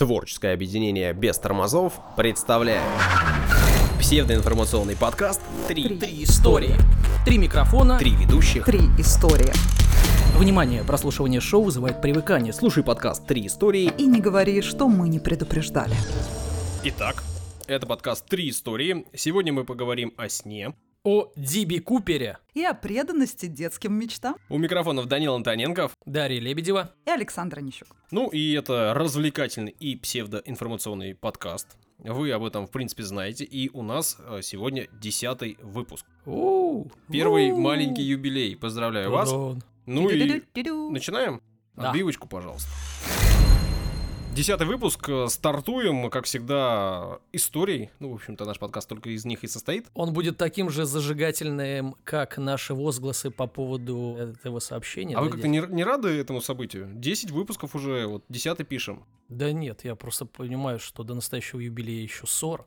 Творческое объединение без тормозов представляет псевдоинформационный подкаст «Три, Три истории. Три микрофона. Три ведущих». Три истории. Внимание, прослушивание шоу вызывает привыкание. Слушай подкаст Три истории. И не говори, что мы не предупреждали. Итак, это подкаст «Три истории». Сегодня мы поговорим о сне. О Диби Купере, И о преданности детским мечтам. У микрофонов Данил Антоненков. Дарья Лебедева. И Александра Нищук. Ну и это развлекательный и псевдоинформационный подкаст. Вы об этом, в принципе, знаете. И у нас э, сегодня десятый выпуск. У, Первый маленький юбилей. Поздравляю вас. Ну и начинаем? Отбивочку, пожалуйста. Десятый выпуск. э, Стартуем, как всегда, историей. Ну, в общем-то, наш подкаст только из них и состоит. Он будет таким же зажигательным, как наши возгласы по поводу этого сообщения. А вы да, как-то Дядь? не, не рады этому событию? Десять выпусков уже, вот десятый пишем. Да нет, я просто понимаю, что до настоящего юбилея еще 40.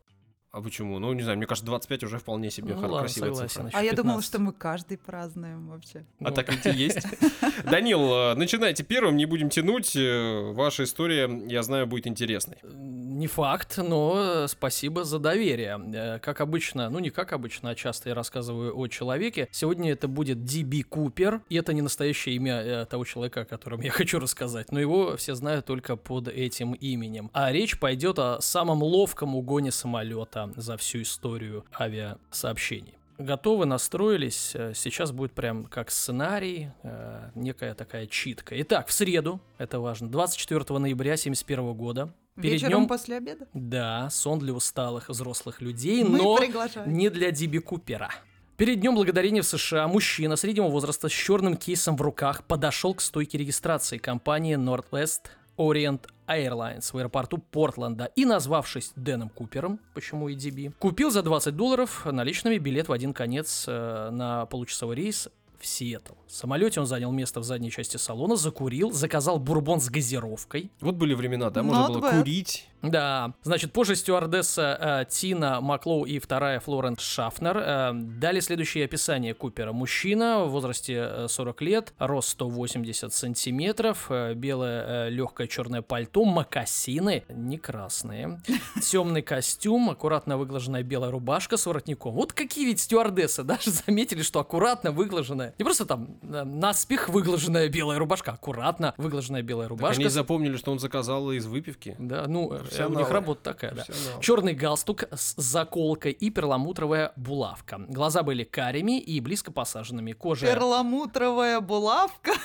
А почему? Ну, не знаю, мне кажется, 25 уже вполне себе Ну хор- ладно, красивая согласен. цифра. А я думала, 15. что мы каждый празднуем вообще. А Ну, так ведь и есть. Данил, э, начинайте первым, не будем тянуть. Э, Ваша история, я знаю, будет интересной. Не факт, но э, спасибо за доверие. Как обычно, ну не как обычно, а часто я рассказываю о человеке. Сегодня это будет Ди.Би Купер, и это не настоящее имя того человека, о котором я хочу рассказать, но его все знают только под этим именем. А речь пойдет о самом ловком угоне самолета за всю историю авиасообщений. Готовы, настроились. Э, Сейчас будет прям как сценарий, э, некая такая читка. Итак, в среду, это важно, 24 ноября 71 года, Перед Вечером днем, после обеда? да, сон для усталых взрослых людей, Мы но приглашаем. не для Диби Купера. Перед днем благодарения в США мужчина среднего возраста с черным кейсом в руках подошел к стойке регистрации компании Northwest Orient Airlines в аэропорту Портленда и, назвавшись Дэном Купером, почему и Диби, купил за 20 долларов наличными билет в один конец э, на получасовой рейс в Сиэтл. В самолете он занял место в задней части салона, закурил, заказал бурбон с газировкой, Вот были времена, да, можно Not было bad. курить. Да, значит, позже стюардесса э, Тина Маклоу и вторая Флоренс Шафнер э, дали следующее описание Купера. Мужчина в возрасте э, 40 лет, рост 180 сантиметров, э, белое э, легкое черное пальто, мокасины, не красные, темный костюм, аккуратно выглаженная белая рубашка с воротником. Вот какие ведь стюардессы даже заметили, что аккуратно выглаженная, не просто там э, наспех выглаженная белая рубашка, аккуратно выглаженная белая Так рубашка. они с- запомнили, что он заказал из выпивки. Да, ну, э, у Профессионалы. них работа такая, да. Профессионалы. Черный галстук с заколкой и перламутровая булавка. Глаза были карими и близко посаженными. Кожа... Перламутровая булавка.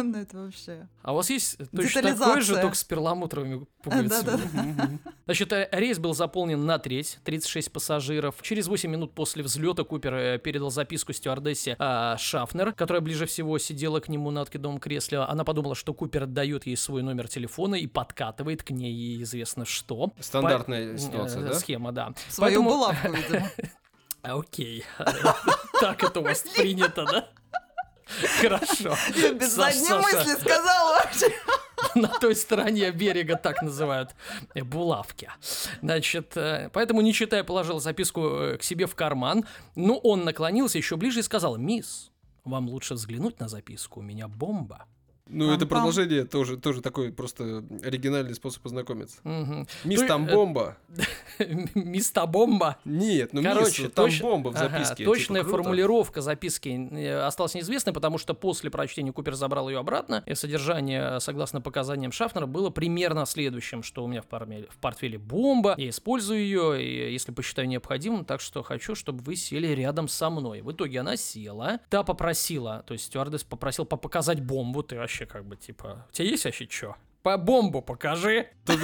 Ну это вообще. А у вас есть точно такой же, только с перламутровыми пуговицами? Значит, э, рейс был заполнен на треть, 36 пассажиров. Через 8 минут после взлета Купер э, передал записку стюардессе а, Шафнер, которая ближе всего сидела к нему на откидном кресле. Она подумала, что Купер отдает ей свой номер телефона и подкатывает к ней ей известно что. Стандартная По- ситуация, э, да? Схема, да. Свою Поэтому- булавку, видимо. Окей. Так это у вас принято, да? Хорошо. Я без задней мысли сказала вообще. На той стороне берега так называют э, булавки. Значит, э, поэтому, не читая, положил записку к себе в карман. Но он наклонился еще ближе и сказал, «Мисс, вам лучше взглянуть на записку, у меня бомба». Ну, это Пам-пам. продолжение тоже, тоже такой просто оригинальный способ познакомиться. Мгм. Мисс, там э, бомба. Миста бомба. Нет, ну Короче, мисс, там бомба в записке. типа, точная формулировка записки э, осталась неизвестной, потому что после прочтения Купер забрал ее обратно, и содержание, согласно показаниям Шафнера, было примерно следующим, что у меня в портфеле бомба, я использую ее, и, если посчитаю необходимым, так что хочу, чтобы вы сели рядом со мной. В итоге она села, та попросила, то есть стюардесс попросил показать бомбу, ты вообще как бы типа, у тебя есть вообще что? По бомбу покажи. Ты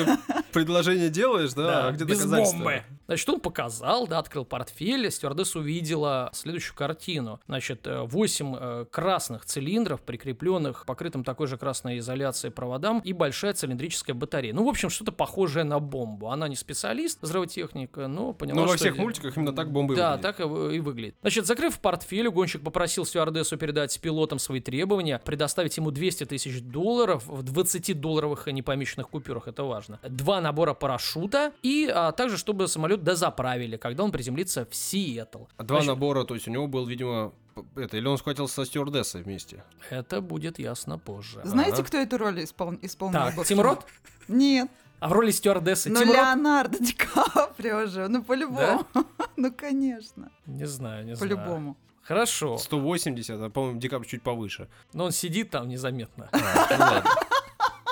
предложение делаешь, да, а где без бомбы. Значит, он показал, да, открыл портфель, стюардесса увидела следующую картину. Значит, 8 красных цилиндров, прикрепленных покрытым такой же красной изоляцией проводам и большая цилиндрическая батарея. Ну, в общем, что-то похожее на бомбу. Она не специалист, взрывотехник, но поняла, Ну, во всех это- мультиках именно так бомбы да, выглядят. так и вы- и выглядит. Значит, закрыв портфель, угонщик попросил стюардессу передать пилотам свои требования, предоставить ему 200 тысяч долларов в 20-долларовых непомеченных купюрах, это важно. Два набора парашюта и а, также, чтобы самолет дозаправили, когда он приземлится в Сиэтл. Два Значит, набора, то есть у него был, видимо, это, или он схватил со стюардессой вместе. Это будет ясно позже. Знаете, Ага. кто эту роль испол- исполнил? Так, Тим? Рот? Нет. А в роли стюардессы Ну, Тим Рот? Леонардо Ди Каприо же, ну, по-любому. Ну, конечно, Не знаю, не знаю. по-любому. Хорошо. 180, а, по-моему, Дикап чуть повыше. Но он сидит там незаметно, А, ну ладно.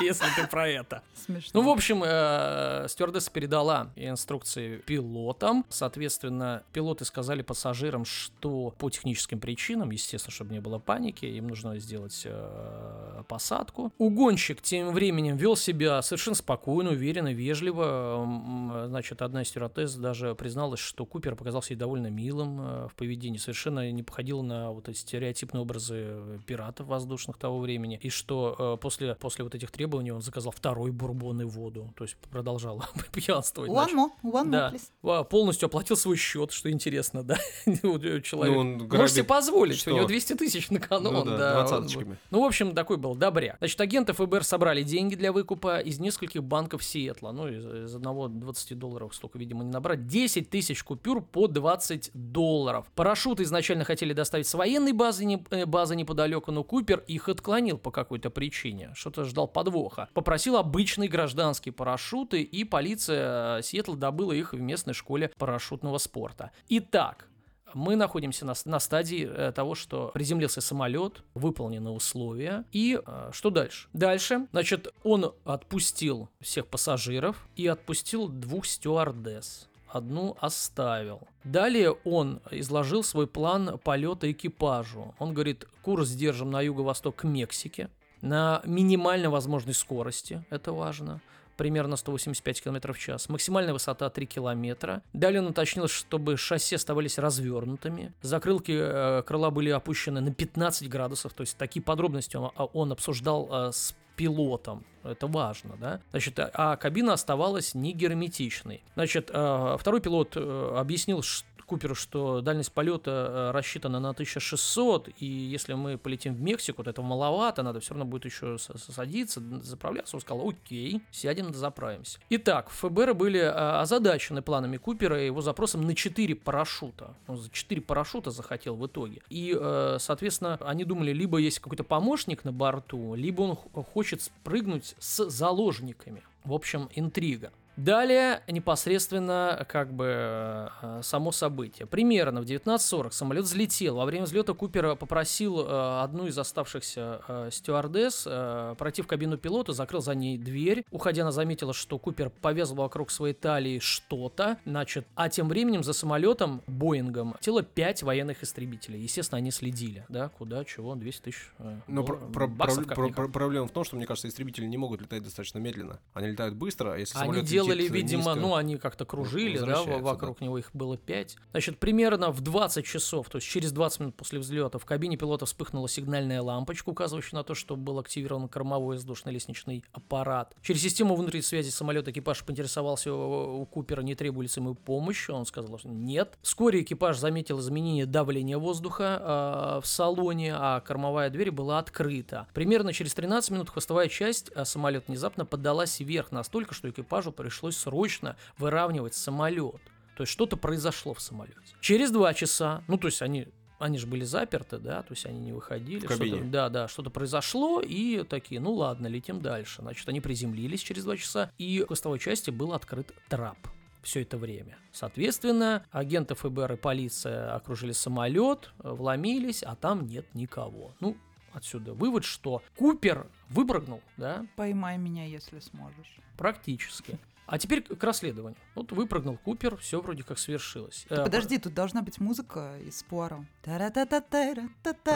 Если ты про это. Смешно. Ну, в общем, э, стюардесса передала инструкции пилотам. Соответственно, пилоты сказали пассажирам, что по техническим причинам, естественно, чтобы не было паники, им нужно сделать э, посадку. Угонщик тем временем вел себя совершенно спокойно, уверенно, вежливо. Значит, одна из стюардесс даже призналась, что Купер показался ей довольно милым э, в поведении, совершенно не походил на вот эти стереотипные образы пиратов воздушных того времени, и что э, после, после вот этих требований он заказал второй бурбон и воду, то есть продолжал пьянствовать. One more, one more, да. полностью оплатил свой счет, что интересно, да, у человека. Ну, он Можете грабит позволить, что? у него 200 тысяч на кону. Ну он, да, да, он двадцаточками. Ну, в общем, такой был добряк. Значит, агенты ФБР собрали деньги для выкупа из нескольких банков Сиэтла. Ну, из, из одного 20 долларов столько, видимо, не набрать. 10 тысяч купюр по 20 долларов. Парашюты изначально хотели доставить с военной базы, не- э, базы неподалеку, но Купер их отклонил по какой-то причине. Что-то ждал подвоха. Попросил обычные гражданские парашюты, и полиция э, Сиэтла добыла их в местной школе парашютного спорта. Итак, мы находимся на, на стадии э, того, что приземлился самолет, выполнены условия. И э, что дальше? Дальше, значит, он отпустил всех пассажиров и отпустил двух стюардесс. Одну оставил. Далее он изложил свой план полета экипажу. Он говорит, курс держим на юго-восток к Мексике на минимально возможной скорости, это важно примерно 185 км в час. Максимальная высота 3 километра. Далее он уточнил, чтобы шасси оставались развернутыми. Закрылки э, крыла были опущены на 15 градусов. То есть такие подробности он, а, он обсуждал э, с пилотом. Это важно, да? Значит, а- а кабина оставалась не герметичной. Значит, э, второй пилот э, объяснил, что Куперу, что дальность полета э, рассчитана на 1600, и если мы полетим в Мексику, то этого маловато, надо все равно будет еще садиться, заправляться. Он сказал, окей, сядем, заправимся. Итак, ФБР были э, озадачены планами Купера и его запросом на 4 парашюта. Он за 4 парашюта захотел в итоге. И, соответственно, они думали, либо есть какой-то помощник на борту, либо он хочет спрыгнуть с заложниками. В общем, интрига. Далее непосредственно как бы э, само событие. Примерно в 19.40 самолет взлетел. Во время взлета Купер попросил э, одну из оставшихся э, стюардесс э, пройти в кабину пилота, закрыл за ней дверь. Уходя, она заметила, что Купер повязал вокруг своей талии что-то. Значит, а тем временем за самолетом Боингом тело 5 военных истребителей. Естественно, они следили, да, куда, чего, 200 тысяч э, Но долларов, про- про- баксов, про- как-никак. про- проблема в том, что, мне кажется, истребители не могут летать достаточно медленно. Они летают быстро, а если Они самолет делали, видимо, низко- ну, они как-то кружили, да, вокруг него их было 5. Значит, примерно в 20 часов, то есть через 20 минут после взлета, в кабине пилота вспыхнула сигнальная лампочка, указывающая на то, что был активирован кормовой воздушно-лестничный аппарат. Через систему внутренней связи самолета экипаж поинтересовался у, у Купера, не требуется ему помощь. Он сказал, что нет. Вскоре экипаж заметил изменение давления воздуха э, в салоне, а кормовая дверь была открыта. Примерно через 13 минут хвостовая часть а, самолета внезапно поддалась вверх настолько, что экипажу пришлось срочно выравнивать самолет. То есть что-то произошло в самолете. Через два часа, ну то есть они они же были заперты, да, то есть они не выходили. В кабине. что-то- Да, да, что-то произошло, и такие, ну ладно, летим дальше. Значит, они приземлились через два часа, и в хвостовой части был открыт трап все это время. Соответственно, агенты ФБР и полиция окружили самолет, вломились, а там нет никого. Ну, отсюда вывод, что Купер выпрыгнул, да, Поймай меня, если сможешь. практически. А теперь к расследованию. Вот выпрыгнул Купер, все вроде как свершилось. Э, подожди, тут должна быть музыка из Пуаро.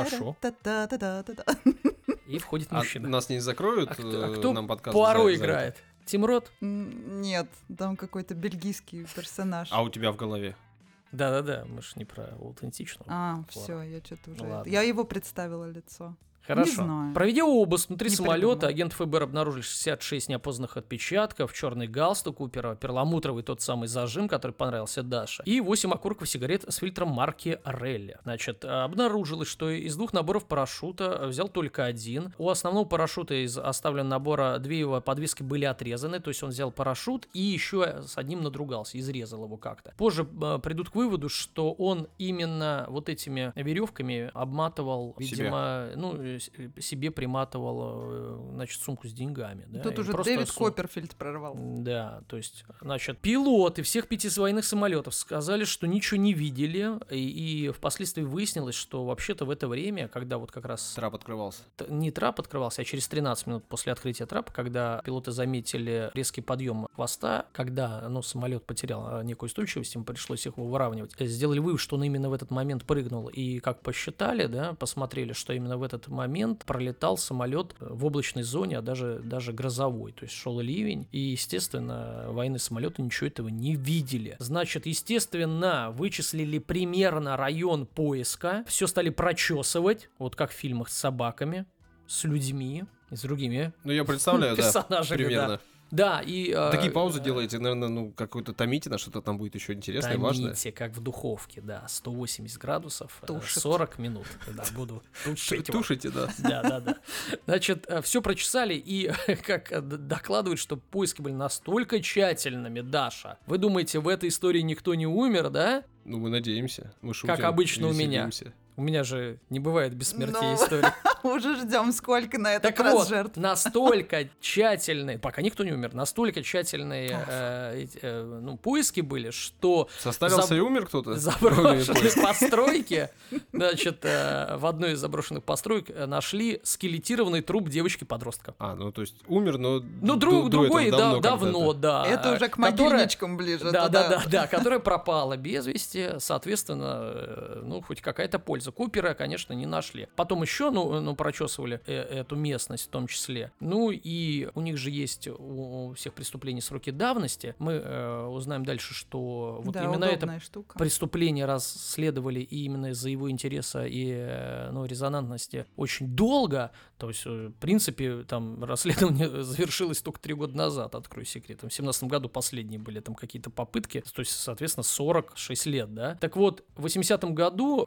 Хорошо. И входит а мужчина. А нас не закроют? А кто, э, а кто нам подкаст Пуаро за, играет? За Тим Рот? Нет, там какой-то бельгийский персонаж. А у тебя в голове? Да-да-да, мы же не про аутентичного. А, Пуаро. все, я что-то уже... Ну ладно. я его представила лицо. Хорошо. знаю. Проведя обыск внутри Не самолета, придумала. агент ФБР обнаружили 66 неопознанных отпечатков, черный галстук Купера, перламутровый тот самый зажим, который понравился Даше, и 8 окурков сигарет с фильтром марки Релли. Значит, обнаружилось, что из двух наборов парашюта взял только один. У основного парашюта из оставленного набора две его подвески были отрезаны, то есть он взял парашют и еще с одним надругался, изрезал его как-то. Позже э, придут к выводу, что он именно вот этими веревками обматывал, Себя. видимо, ну, э, э, э, себе приматывал, э, значит, сумку с деньгами. Да, Тут и уже Дэвид су- Копперфильд прорвал. Да, то есть, значит, пилоты всех пяти военных самолетов сказали, что ничего не видели, и, и впоследствии выяснилось, что вообще-то в это время, когда вот как раз Трап открывался. т- не трап открывался, а через 13 минут после открытия трапа, когда пилоты заметили резкий подъем хвоста, когда ну, самолет потерял а, некую устойчивость, им пришлось их выравнивать, э, сделали вывод, что он именно в этот момент прыгнул. И как посчитали, да, посмотрели, что именно в этот момент пролетал самолет в облачной зоне, а даже, даже грозовой. То есть шел ливень, и, естественно, военные самолеты ничего этого не видели. Значит, естественно, вычислили примерно район поиска, все стали прочесывать, вот как в фильмах с собаками, с людьми и с другими Ну, я представляю, да, персонажами. да. Да, и... э, Такие паузы э, делаете, наверное, ну, какой-то томите на что-то там будет еще интересное, важное. Томите, как в духовке, да, 180 градусов, э, Тушит. 40 минут, да, буду тушить. Тушите, да. Да, да, да. Значит, все прочесали, и как э, докладывают, что поиски были настолько тщательными, Даша. Вы думаете, в этой истории никто не умер, да? Ну, мы надеемся. Мы шутим, обычно и у меня. У меня же не бывает бессмертия Ну, истории. Уже ждем, сколько на этот Так раз вот, жертв. настолько тщательные, пока никто не умер, настолько тщательные э, э, ну, поиски были, что Составился Заб- и умер кто-то? заброшенные постройки, значит, э, в одной из заброшенных построек нашли скелетированный труп девочки-подростка. А, ну то есть умер, но Ну, друг, другой, да, давно да. Это уже к могильничкам ближе. Да, да, да, да, которая пропала без вести, соответственно, ну, хоть какая-то польза. Купера, конечно, не нашли. Потом еще, ну, ну прочесывали э, эту местность в том числе. Ну, и у них же есть у всех преступлений сроки давности. Мы э, узнаем дальше, что вот Да, именно это штука. преступление расследовали и именно из-за его интереса и э, ну, резонантности очень долго. То есть, э, в принципе, там расследование завершилось только три года назад, открою секрет. Там В 17 году последние были там какие-то попытки, то есть, соответственно, 46 лет, да. Так вот, в 80-м году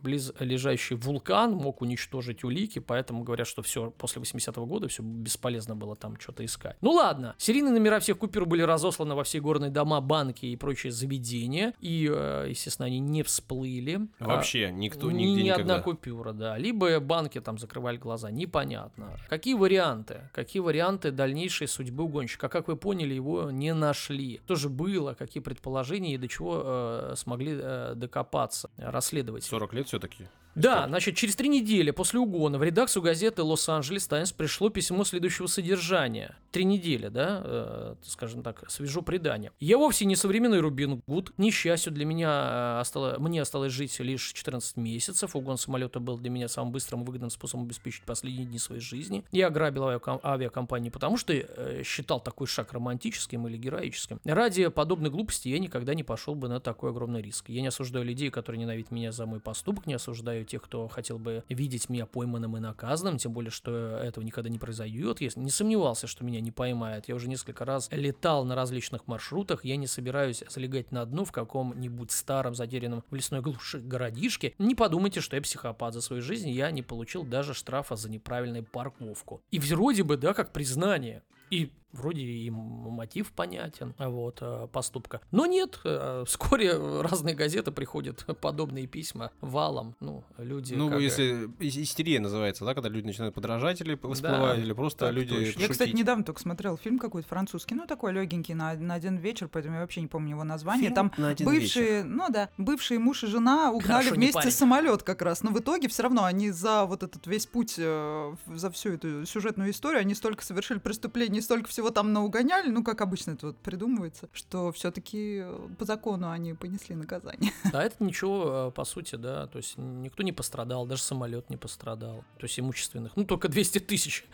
близлежащий вулкан мог уничтожить улики, поэтому говорят, что все после 80-го года все бесполезно было там что-то искать. Ну ладно, серийные номера всех Куперу были разосланы во все горные дома, банки и прочие заведения, и, э, естественно, они не всплыли. А, Вообще никто, ни, нигде ни одна никогда. купюра, да. Либо банки там закрывали глаза, непонятно. Какие варианты? Какие варианты дальнейшей судьбы угонщика? Как вы поняли, его не нашли. Что же было? Какие предположения и до чего э, смогли э, докопаться расследователи? 40 лет все-таки. Да, значит, через три недели после угона в редакцию газеты «Лос-Анджелес Таймс» пришло письмо следующего содержания. Три недели, да, э, скажем так, свежо предание. Я вовсе не современный Рубин Гуд. Несчастью, для меня э, осталось, мне осталось жить лишь 14 месяцев. Угон самолета был для меня самым быстрым и выгодным способом обеспечить последние дни своей жизни. Я ограбил авиаком- авиакомпанию, потому что э, считал такой шаг романтическим или героическим. Ради подобной глупости я никогда не пошел бы на такой огромный риск. Я не осуждаю людей, которые ненавидят меня за мой поступок, не осуждаю тех, кто хотел бы видеть меня пойманным и наказанным, тем более, что этого никогда не произойдет. Я не сомневался, что меня не поймают. Я уже несколько раз летал на различных маршрутах. Я не собираюсь залегать на дно в каком-нибудь старом, затерянном в лесной глуши городишке. Не подумайте, что я психопат за свою жизнь. Я не получил даже штрафа за неправильную парковку. И вроде бы, да, как признание. И вроде и мотив понятен, вот, э, поступка. Но нет, э, вскоре разные газеты приходят подобные письма валом. Ну, люди... Ну, как если ис- истерия называется, да, когда люди начинают подражать или всплывают, или просто так люди точно. Я, кстати, недавно только смотрел фильм какой-то французский, ну такой легенький на, на один вечер, поэтому я вообще не помню его название. Фильм Там на один бывшие, ну да, бывшие муж и жена угнали Хорошо, вместе самолет как раз. Но в итоге все равно они за вот этот весь путь, э, за всю эту сюжетную историю, они столько совершили преступлений, столько всего там наугоняли, ну как обычно это вот придумывается, что все-таки по закону они понесли наказание. Да, это ничего, э, по сути, да, то есть никто не пострадал, даже самолет не пострадал, то есть имущественных, ну, только 200 тысяч.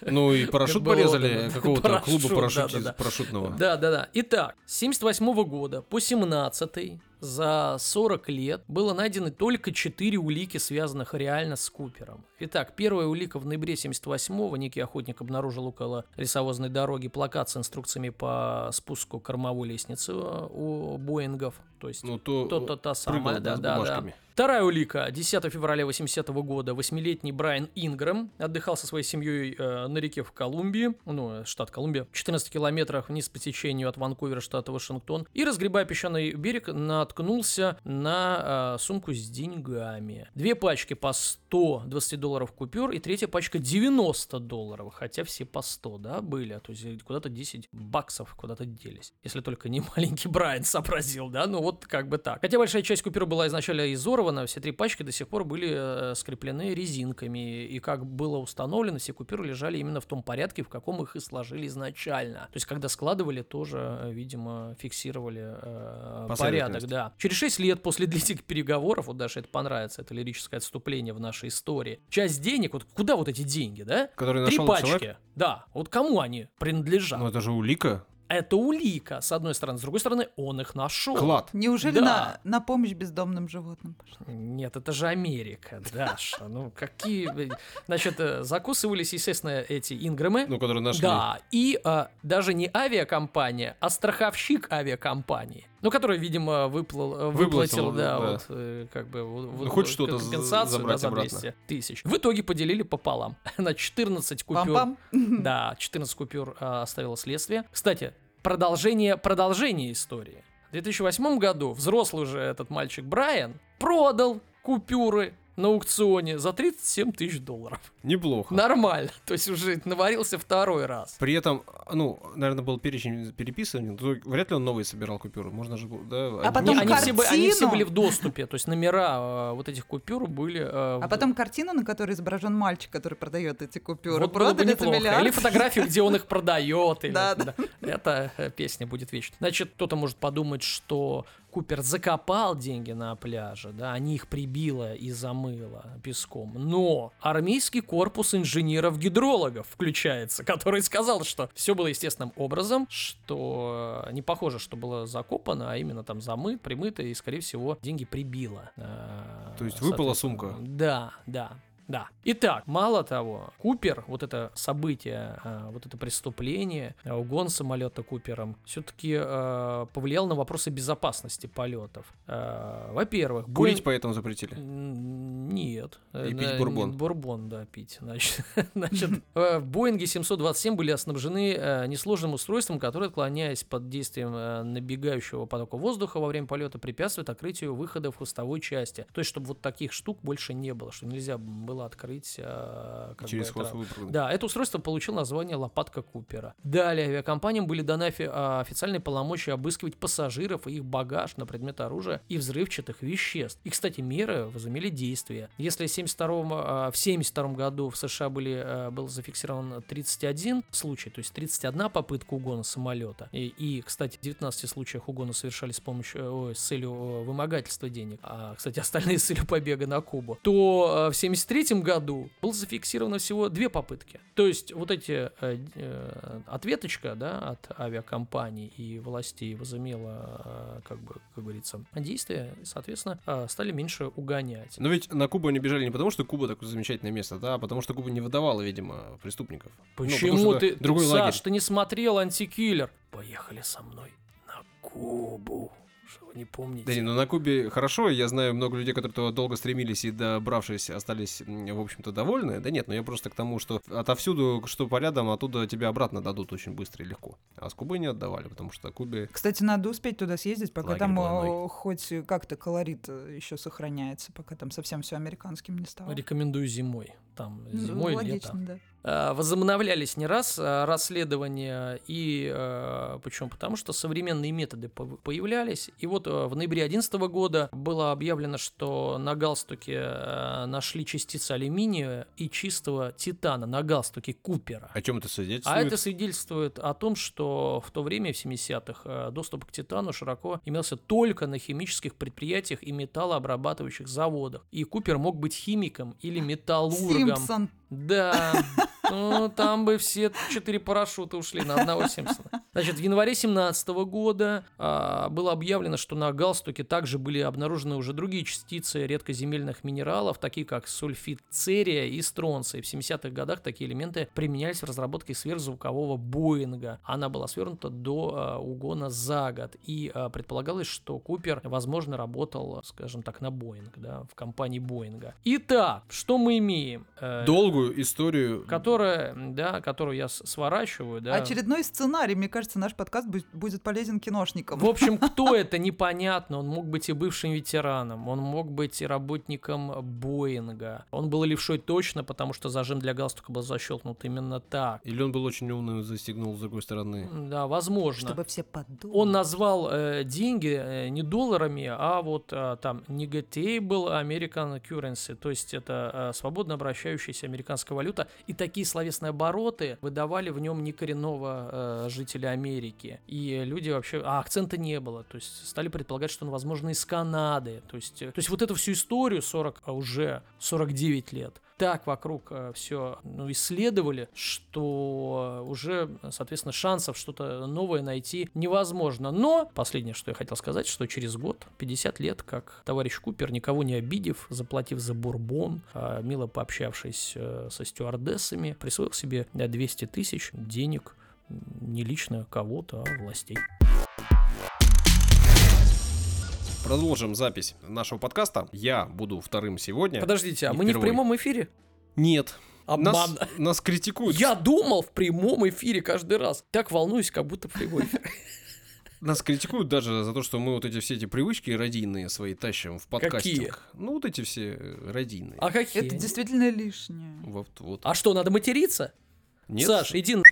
Ну и парашют порезали да, какого-то парашют, клуба парашютного. Да, да, да. Итак, с 78 года по 17 за 40 лет было найдено только 4 улики, связанных реально с Купером. Итак, первая улика в ноябре 78-го. Некий охотник обнаружил около лесовозной дороги плакат с инструкциями по спуску кормовой лестницы э, у Боингов. То есть Ну, то, то-то та самая, да, да, да. Вторая улика. 10 февраля 80 года. Восьмилетний Брайан Ингрэм отдыхал со своей семьей э, на реке в Колумбии, ну, штат Колумбия, в 14 километрах вниз по течению от Ванкувера, штата Вашингтон. И, разгребая песчаный берег, наткнулся на э, сумку с деньгами. Две пачки по 120 долларов купюр и третья пачка 90 долларов, хотя все по 100, да, были, то есть куда-то 10 баксов куда-то делись. Если только не маленький Брайан сообразил, да, ну вот как бы так. Хотя большая часть купюр была изначально изорвана, все три пачки до сих пор были э, скреплены резинками, и как было установлено, все купюры лежали именно в том порядке, в каком их и сложили изначально. То есть когда складывали, тоже, э, видимо, фиксировали э, порядок, да. Через 6 лет после длительных переговоров, вот даже это понравится, это лирическое отступление в нашей истории, часть денег, вот куда вот эти деньги, да? Которые Три нашел пачки. человек? Да, вот кому они принадлежат? Ну это же улика. Это улика, с одной стороны. С другой стороны, он их нашел. Клад. Неужели Да. на, на помощь бездомным животным пошли? Нет, это же Америка, Даша. Ну, какие... Значит, э, закусывались, естественно, эти инграмы. Ну, которые нашли. Да, и а, даже не авиакомпания, а страховщик авиакомпании. Ну, который, видимо, выплыл, э, Выплатил, выплатил, да, да. вот, э, как бы, вот- Ну, хоть что-то компенсацию да, за обратно. 200 тысяч. В итоге поделили пополам на 14 купюр. Пам-пам. Да, 14 купюр а, оставило следствие. Кстати, продолжение, продолжение истории. В 2008 году взрослый уже этот мальчик Брайан продал купюры на аукционе за 37 тысяч долларов. Неплохо. Нормально. То есть уже наварился второй раз. При этом, ну, наверное, был перечень переписан, то вряд ли он новые собирал купюры. Можно же, было, да, А потом они, все, бы- они все были в доступе. То есть номера э, вот этих купюр были... э, А потом картину, на которой изображен мальчик, который продает эти купюры. Вот было бы Продали за неплохо. миллиард. Или фотографию, где он их продает. или- Да, да. Эта э, песня будет вечной. Значит, кто-то может подумать, что Купер закопал деньги на пляже, да, они их прибило и замыло песком. Но армейский корпус инженеров-гидрологов включается, который сказал, что все было естественным образом, что не похоже, что было закопано, а именно там замыт, примыто, и, скорее всего, деньги прибило. Э, То есть выпала соответственно. сумка? Да, да. Да. Итак, мало того, Купер, вот это событие, а, вот это преступление, а, угон самолета Купером, все-таки повлиял на вопросы безопасности полетов. Во-первых, Курить Боинг- поэтому запретили. Нет. И Э, пить бурбон. Бурбон, да, пить. Значит, значит, э, в Боинге 727 были снабжены э, несложным устройством, которое, отклоняясь под действием э, набегающего потока воздуха во время полета, препятствует открытию выхода в хвостовой части. То есть, чтобы вот таких штук больше не было, что нельзя было открыть э, как Через бы, хвост это- выпрыгнуть. да, это устройство получило название «Лопатка Купера». Далее авиакомпаниям были даны офи- а, официальные полномочия обыскивать пассажиров и их багаж на предмет оружия и взрывчатых веществ. И, кстати, меры возымели действие. Если в 72 а, в 72 году в США были, а, был зафиксирован 31 случай, то есть 31 попытка угона самолета, и, и, кстати, в 19 случаях угона совершались с помощью, ой, с целью э, вымогательства денег, а, кстати, остальные с целью побега на Кубу, то э, в 73 году было зафиксировано всего две попытки. То есть вот эти э, э, ответочка, да, от авиакомпаний и властей возымела, э, как бы, как говорится, действия, и, соответственно, э, стали меньше угонять. Но ведь на Кубу они бежали не потому, что Куба такое замечательное место, да, а потому что Куба не выдавала, видимо, преступников. Ну, Почему что ты, другой Саш, лагерь. ты не смотрел антикиллер? Поехали со мной на Кубу. Не помните? Да не, ну на Кубе хорошо, я знаю много людей, которые туда долго стремились и добравшись, остались, в общем-то, довольны. Да нет, но я просто к тому, что отовсюду, что по рядом, оттуда тебя обратно дадут очень быстро и легко. А с Кубы не отдавали, потому что Кубе... Кстати, надо успеть туда съездить, пока Лагерь там двойной. э, хоть как-то колорит еще сохраняется, пока там совсем все американским не стало. Рекомендую зимой. Там Ну, зимой, логично, летом. да. А, возобновлялись не раз а, расследования, и а, почему? Потому что современные методы появлялись. И вот а, в ноябре 2011 года было объявлено, что на галстуке а, нашли частицы алюминия и чистого титана на галстуке Купера. О чем это А свидетельствует? это свидетельствует о том, что в то время, в 70-х, э, доступ к титану широко имелся только на химических предприятиях и металлообрабатывающих заводах. И Купер мог быть химиком или металлургом. Симпсон. Да, Ну, там бы все четыре парашюта ушли на одного Симпсона. Значит, в январе 17 года а, было объявлено, что на галстуке также были обнаружены уже другие частицы редкоземельных минералов, такие как сульфид церия и стронция. В 70-х годах такие элементы применялись в разработке сверхзвукового Боинга. Она была свернута до а, угона за год. И а, предполагалось, что Купер, возможно, работал, скажем так, на Боинг, да, в компании Боинга. Итак, что мы имеем? Э, Долгую историю. которая, да, которую я сворачиваю, да. Очередной сценарий. Мне кажется, наш подкаст бу- будет полезен киношникам. В общем, кто это, непонятно. Он мог быть и бывшим ветераном, он мог быть и работником Боинга. Он был левшой точно, потому что зажим для галстука был защелкнут именно так. Или он был очень умный, застегнул с другой стороны. Да, возможно. Чтобы все подумали. Он назвал э, деньги э, не долларами, а вот э, там negatable American currency, то есть это э, свободно обращающаяся американская валюта. И такие словесные обороты выдавали в нем некоренного э, жителя Америки. И люди вообще... А акцента не было, то есть стали предполагать, что он, возможно, из Канады. То есть, э, то есть вот эту всю историю 40, а уже 49 лет так вокруг все ну, исследовали, что уже, соответственно, шансов что-то новое найти невозможно. Но последнее, что я хотел сказать, что через год, 50 лет, как товарищ Купер, никого не обидев, заплатив за бурбон, а, мило пообщавшись э, со стюардессами, присвоил себе э, 200 тысяч денег не лично кого-то, а властей. Продолжим запись нашего подкаста. Я буду вторым сегодня. Подождите, а мы не в впервые. прямом эфире? Нет. Нас, Обман. нас критикуют. Я думал в прямом эфире каждый раз. Так волнуюсь, как будто прямой эфир. Нас критикуют даже за то, что мы вот эти все эти привычки радийные свои тащим в подкастинг. Ну, вот эти все э, радийные. А какие? Это действительно лишнее. Вот, вот. А что, надо материться? Нет? Саш, иди на... А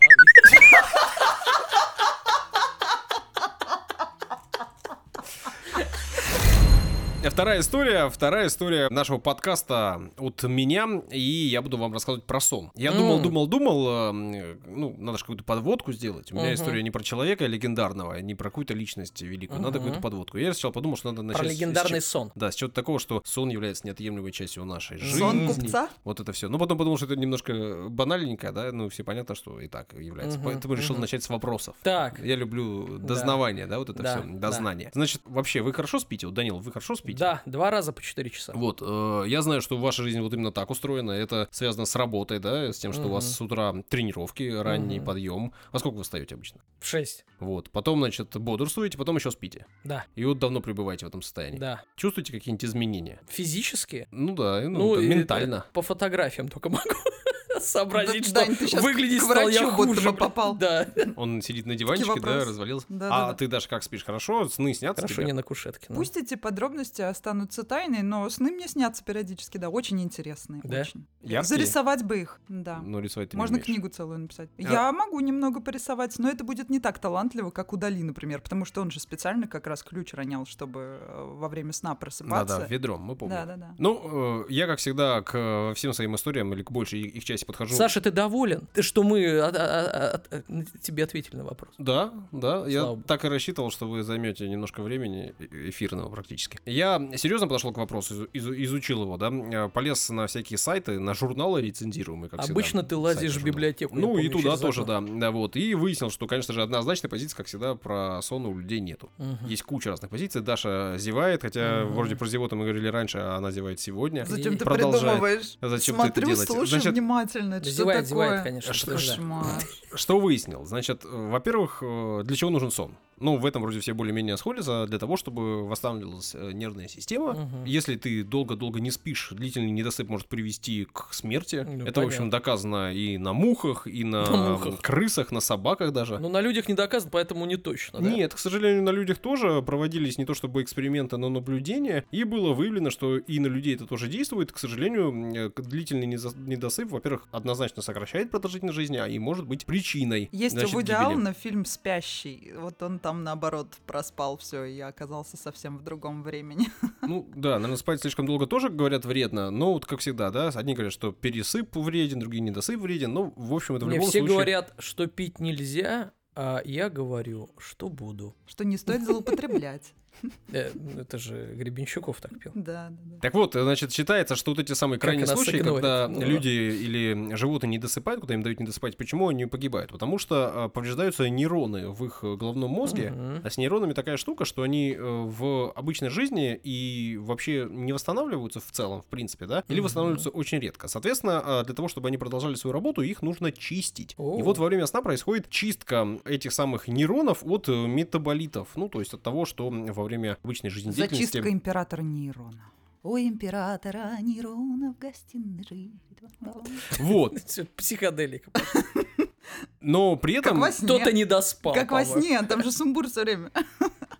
Вторая история, вторая история нашего подкаста от меня, и я буду вам рассказывать про сон. Я думал, думал, думал, э, ну, надо же какую-то подводку сделать. У меня Мгм. история не про человека легендарного, не про какую-то личность великую, надо Мгм. какую-то подводку. Я сначала подумал, что надо начать... Про с- с легендарный чё- сон. Да, с чего-то такого, что сон является неотъемлемой частью нашей жизни. Сон купца? Вот это все. Ну, потом подумал, что это немножко банальненько, да, ну, все понятно, что и так является. Мгм, Поэтому решил мгм. начать с вопросов. Так, Я люблю дознавание, да, вот это Да, все, да. дознание. Значит, вообще, вы хорошо спите? Вот, Данил, вы хорошо спите? Да, два раза по 4 часа. Вот, э, я знаю, что ваша жизнь вот именно так устроена. Это связано с работой, да, с тем, что у вас с утра тренировки, ранний Мгм. подъем. Во сколько вы встаете обычно? В 6. Вот, потом, значит, бодрствуете, потом еще спите. Да, И вот давно пребываете в этом состоянии. да. Чувствуете какие-нибудь изменения? Физически? Ну да, ну, это и ментально. По фотографиям только могу сообразить, что Дань, ты щас выглядеть к стал я врачу будто хуже. бы попал. Да, Он сидит на диванчике, да, вопросы. развалился. Да, а да, ты даже как спишь? Хорошо? Сны снятся хорошо тебе? не на кушетке. ну. Пусть эти подробности останутся тайной, но сны мне снятся периодически, да, очень интересные. Да? Очень. Яркие? Зарисовать бы их, да. Но рисовать ты не Можно умеешь. книгу целую написать. А- Я могу немного порисовать, но это будет не так талантливо, как у Дали, например, потому что он же специально как раз ключ ронял, чтобы э, во время сна просыпаться. Да-да, ведром, мы помним. Да, да, да. Ну, э, я, как всегда, к э, всем своим историям или к большей их их части подхожу. Саша, ты доволен? Что мы а, а, а, тебе ответили на вопрос? Да, да, я богу. так и рассчитывал, что вы займете немножко времени эфирного практически. Я серьезно подошел к вопросу, изу- изу- изучил его, да, э, полез на всякие сайты, на журналы рецензируемые, как всегда. Обычно ты лазишь в библиотеку. Ну и туда тоже, да, да, вот. И выяснил, что, конечно же, однозначной позиции, как всегда, про сон у людей нету. Есть куча разных позиций. Даша зевает, хотя вроде про зевоту мы говорили раньше, а она зевает сегодня. Зачем ты Продолжай. придумываешь? Зачем ты это Смотрю, делаете? слушаю Значит, внимательно. Это Да что такое? зевает, конечно. Что. Что выяснил? Значит, э, во-первых, э, для чего нужен сон? Ну, в этом вроде все более-менее сходятся, для того, чтобы восстанавливалась э, нервная система. Мгм. Если ты долго-долго не спишь, длительный недосып может привести к смерти. Ну, Это, в общем, понятно. доказано и на мухах, и на, На мухах. крысах, на собаках даже. Ну, на людях не доказано, поэтому не точно. да? Нет, к сожалению, на людях тоже проводились не то чтобы эксперименты, но наблюдения, и было выявлено, что и на людей это тоже действует. К сожалению, э, длительный недосып, во-первых, однозначно сокращает продолжительность жизни, а и может быть причиной. Есть значит, у Вуди гибели. Аллена фильм «Спящий». Вот он там, наоборот, проспал все и оказался совсем в другом времени. Ну да, наверное, спать слишком долго тоже, говорят, вредно, но вот как всегда, да, одни говорят, что пересып вреден, другие недосып вреден, ну, в общем, это в Мне любом все случае... говорят, что пить нельзя, а я говорю, что буду. Что не стоит злоупотреблять. Э, Это же Гребенщиков так пел. Да, да, да. Так вот, значит, считается, что вот эти самые крайние случаи, когда Ну да. люди или животные не досыпают, когда им дают не досыпать, почему они погибают? Потому что а, повреждаются нейроны в их э, головном мозге, а с нейронами такая штука, что они э, в обычной жизни и вообще не восстанавливаются в целом, в принципе, да, или восстанавливаются очень редко. Соответственно, а, для того, чтобы они продолжали свою работу, их нужно чистить. О. И вот во время сна происходит чистка этих самых нейронов от метаболитов, ну, то есть от того, что во время обычной жизнедеятельности... Зачистка императора нейрона. У императора нейрона в гостиной. Вот. Всё, Психоделика. Но при этом... Кто-то не доспал. Как во сне, там же сумбур все время.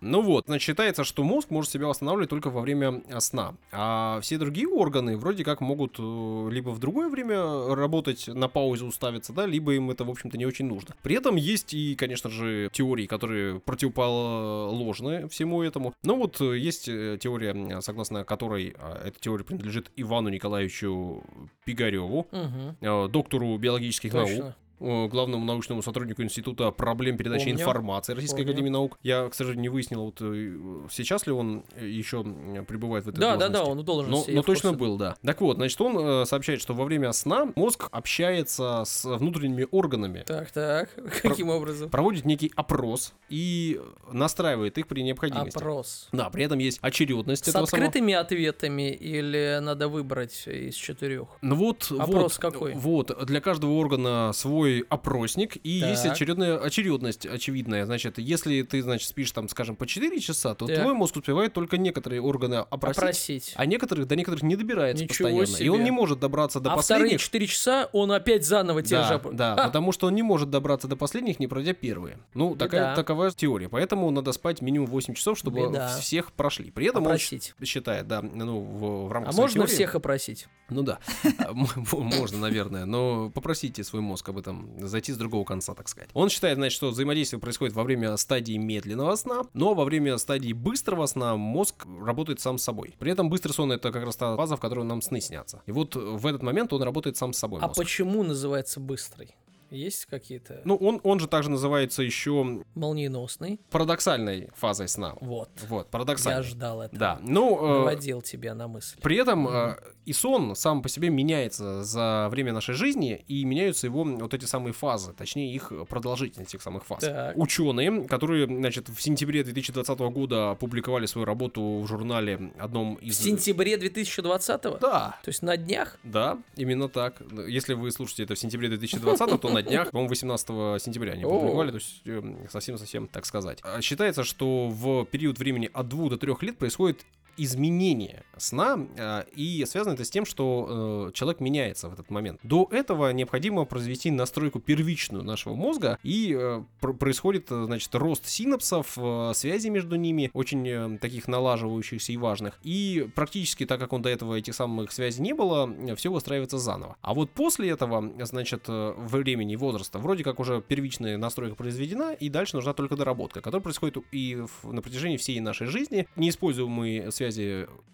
Ну вот, значит, считается, что мозг может себя восстанавливать только во время а, сна. А все другие органы вроде как могут э, либо в другое время работать, на паузе уставиться, да, либо им это, в общем-то, не очень нужно. При этом есть и, конечно же, теории, которые противоположны всему этому. Но вот э, есть э, теория, согласно которой а, эта теория принадлежит Ивану Николаевичу Пигареву, э, доктору биологических наук Точно. э, главному научному сотруднику Института проблем передачи Помню. информации Российской Помню. Академии Наук. Я, к сожалению, не выяснил, вот э, сейчас ли он еще м, пребывает в этой Да, да, да, он должен Но, но точно был, да. Так вот, значит, он э, сообщает, что во время сна мозг общается с внутренними органами, Так, так. Каким образом? проводит некий опрос и настраивает их при необходимости. Опрос. Да, при этом есть очередность С этого самого- открытыми ответами или надо выбрать из четырех? Ну вот, Опрос вот, какой? Вот, для каждого органа свой опросник, и Так. есть очередная очередность очевидная. Значит, если ты, значит, спишь там, скажем, по 4 часа, то Так. твой мозг успевает только некоторые органы опросить, Опросить. а некоторых до некоторых не добирается Ничего постоянно. И себе. он не может добраться до а вторые последних. четыре часа он опять заново те Да, же... да, А, потому что он не может добраться до последних, не пройдя первые. Ну, Беда. такая, такова теория. Поэтому надо спать минимум 8 часов, чтобы Беда. всех прошли. При этом Опросить. он считает, да, ну, в, в А рамках своей можно теории- всех опросить? Ну да, А, можно, наверное, но попросите свой мозг об этом зайти с другого конца, так сказать. Он считает, значит, что взаимодействие происходит во время стадии медленного сна, но во время стадии быстрого сна мозг работает сам с собой. При этом быстрый сон это как раз та фаза, в которой нам сны снятся. И вот в этот момент он работает сам с собой. А мозг. почему называется быстрый? Есть какие-то Ну, он, он же также называется еще молниеносный? парадоксальной фазой сна. Вот. Вот, Я парадоксальной. ждал этого. Да, ну, э, Наводил тебя на мысль. При этом э, и сон сам по себе меняется за время нашей жизни, и меняются его вот эти самые фазы, точнее их продолжительность этих самых фаз. Так. Ученые, которые, значит, в сентябре 2020 года опубликовали свою работу в журнале одном В из... сентябре 2020-го? Да, То есть на днях? да, именно так. Если вы слушаете это в сентябре 2020, то на днях, по-моему, 18 сентября они опубликовали, то есть эм, совсем-совсем, так сказать. А Считается, что в период времени от 2 до 3 лет происходит изменение сна, э, и связано это с тем, что э, человек меняется в этот момент. До этого необходимо произвести настройку первичную нашего мозга, и э, пр- происходит, э, значит, рост синапсов, связей между ними, очень таких налаживающихся и важных. И практически, так как он до этого этих самых связей не было, все выстраивается заново. А вот после этого, значит, времени возраста, вроде как уже первичная настройка произведена, и дальше нужна только доработка, которая происходит и на протяжении всей нашей жизни. Неиспользуемые связи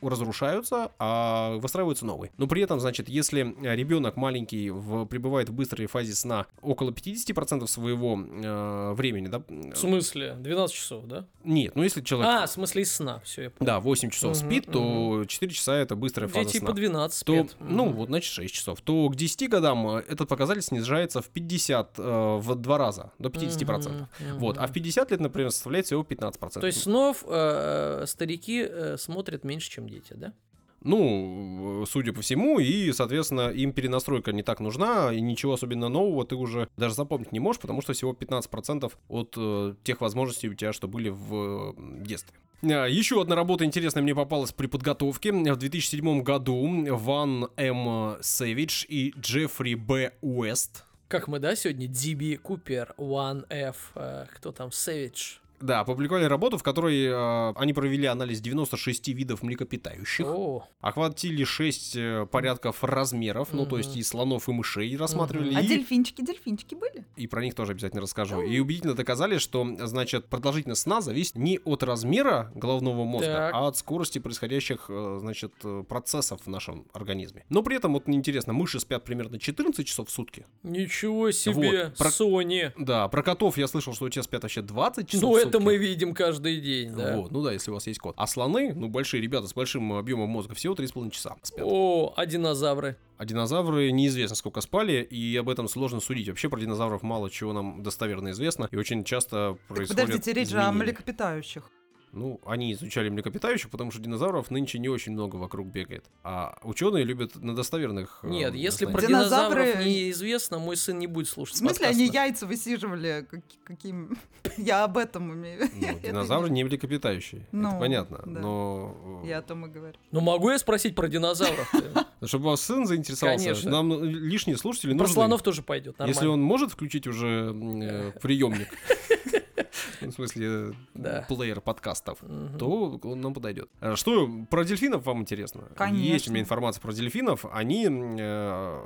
разрушаются, а выстраиваются новые. Но при этом, значит, если э, ребенок маленький в, пребывает в быстрой фазе сна около 50% своего э, времени, да? В смысле? 12 часов, да? Нет, ну если человек... А, в смысле из сна, все, я понял. Да, 8 часов Мгм, спит, то 4 часа это быстрая фаза Дети сна по 12 то, спят. ну, Мгм. вот, значит, 6 часов, то к 10 годам э, этот показатель снижается в 50, э, в два раза, до 50%. Мгм, Вот, а в мгм. 50 лет, например, составляет всего 15%. То есть снов э, старики э, смотрят меньше, чем дети, да? Ну, судя по всему, и, соответственно, им перенастройка не так нужна, и ничего особенно нового ты уже даже запомнить не можешь, потому что всего 15% от э, тех возможностей у тебя, что были в э, детстве. А, Еще одна работа интересная мне попалась при подготовке. В 2007 году Ван М. Сэвидж и Джеффри Б. Уэст Как мы, да, сегодня? DB Купер, One F, э, кто там, Savage. Да, опубликовали работу, в которой э, они провели анализ 96 видов млекопитающих. О, Охватили 6 э, порядков размеров, ну то есть и слонов, и мышей рассматривали. А и... дельфинчики, дельфинчики были? И про них тоже обязательно расскажу. И убедительно доказали, что, значит, продолжительность сна зависит не от размера головного мозга, Так. а от скорости происходящих, э, значит, э, процессов в нашем организме. Но при этом, вот интересно, мыши спят примерно 14 часов в сутки. ничего себе, Вот, про- Sony. Да, про котов я слышал, что у тебя спят вообще 20 часов Ну, это мы видим каждый день, да. Вот, ну да, если у вас есть кот. А слоны, ну большие ребята с большим объемом мозга, всего 3,5 часа спят. О, а динозавры? А динозавры неизвестно сколько спали, и об этом сложно судить. Вообще про динозавров мало чего нам достоверно известно, и очень часто происходит Подождите, речь же о млекопитающих. Ну, они изучали млекопитающих, потому что динозавров нынче не очень много вокруг бегает. А ученые любят на достоверных... э, Нет, если про. Динозавры- динозавров неизвестно, мой сын не будет слушать В смысле, подкаста. они яйца высиживали? Как- каким? Я об этом имею. Ну, динозавры не млекопитающие, это Ну, понятно. да. Но... э, Я о том и говорю. Ну, могу я спросить про динозавров? Чтобы вас сын заинтересовался, Конечно. нам лишние слушатели Про нужны. слонов тоже пойдет, Если он может включить уже приемник, в смысле Да. плеер подкастов, Мгм. то он нам подойдет. А Что про дельфинов вам интересно? Есть у Конечно. меня информация про дельфинов. Они э,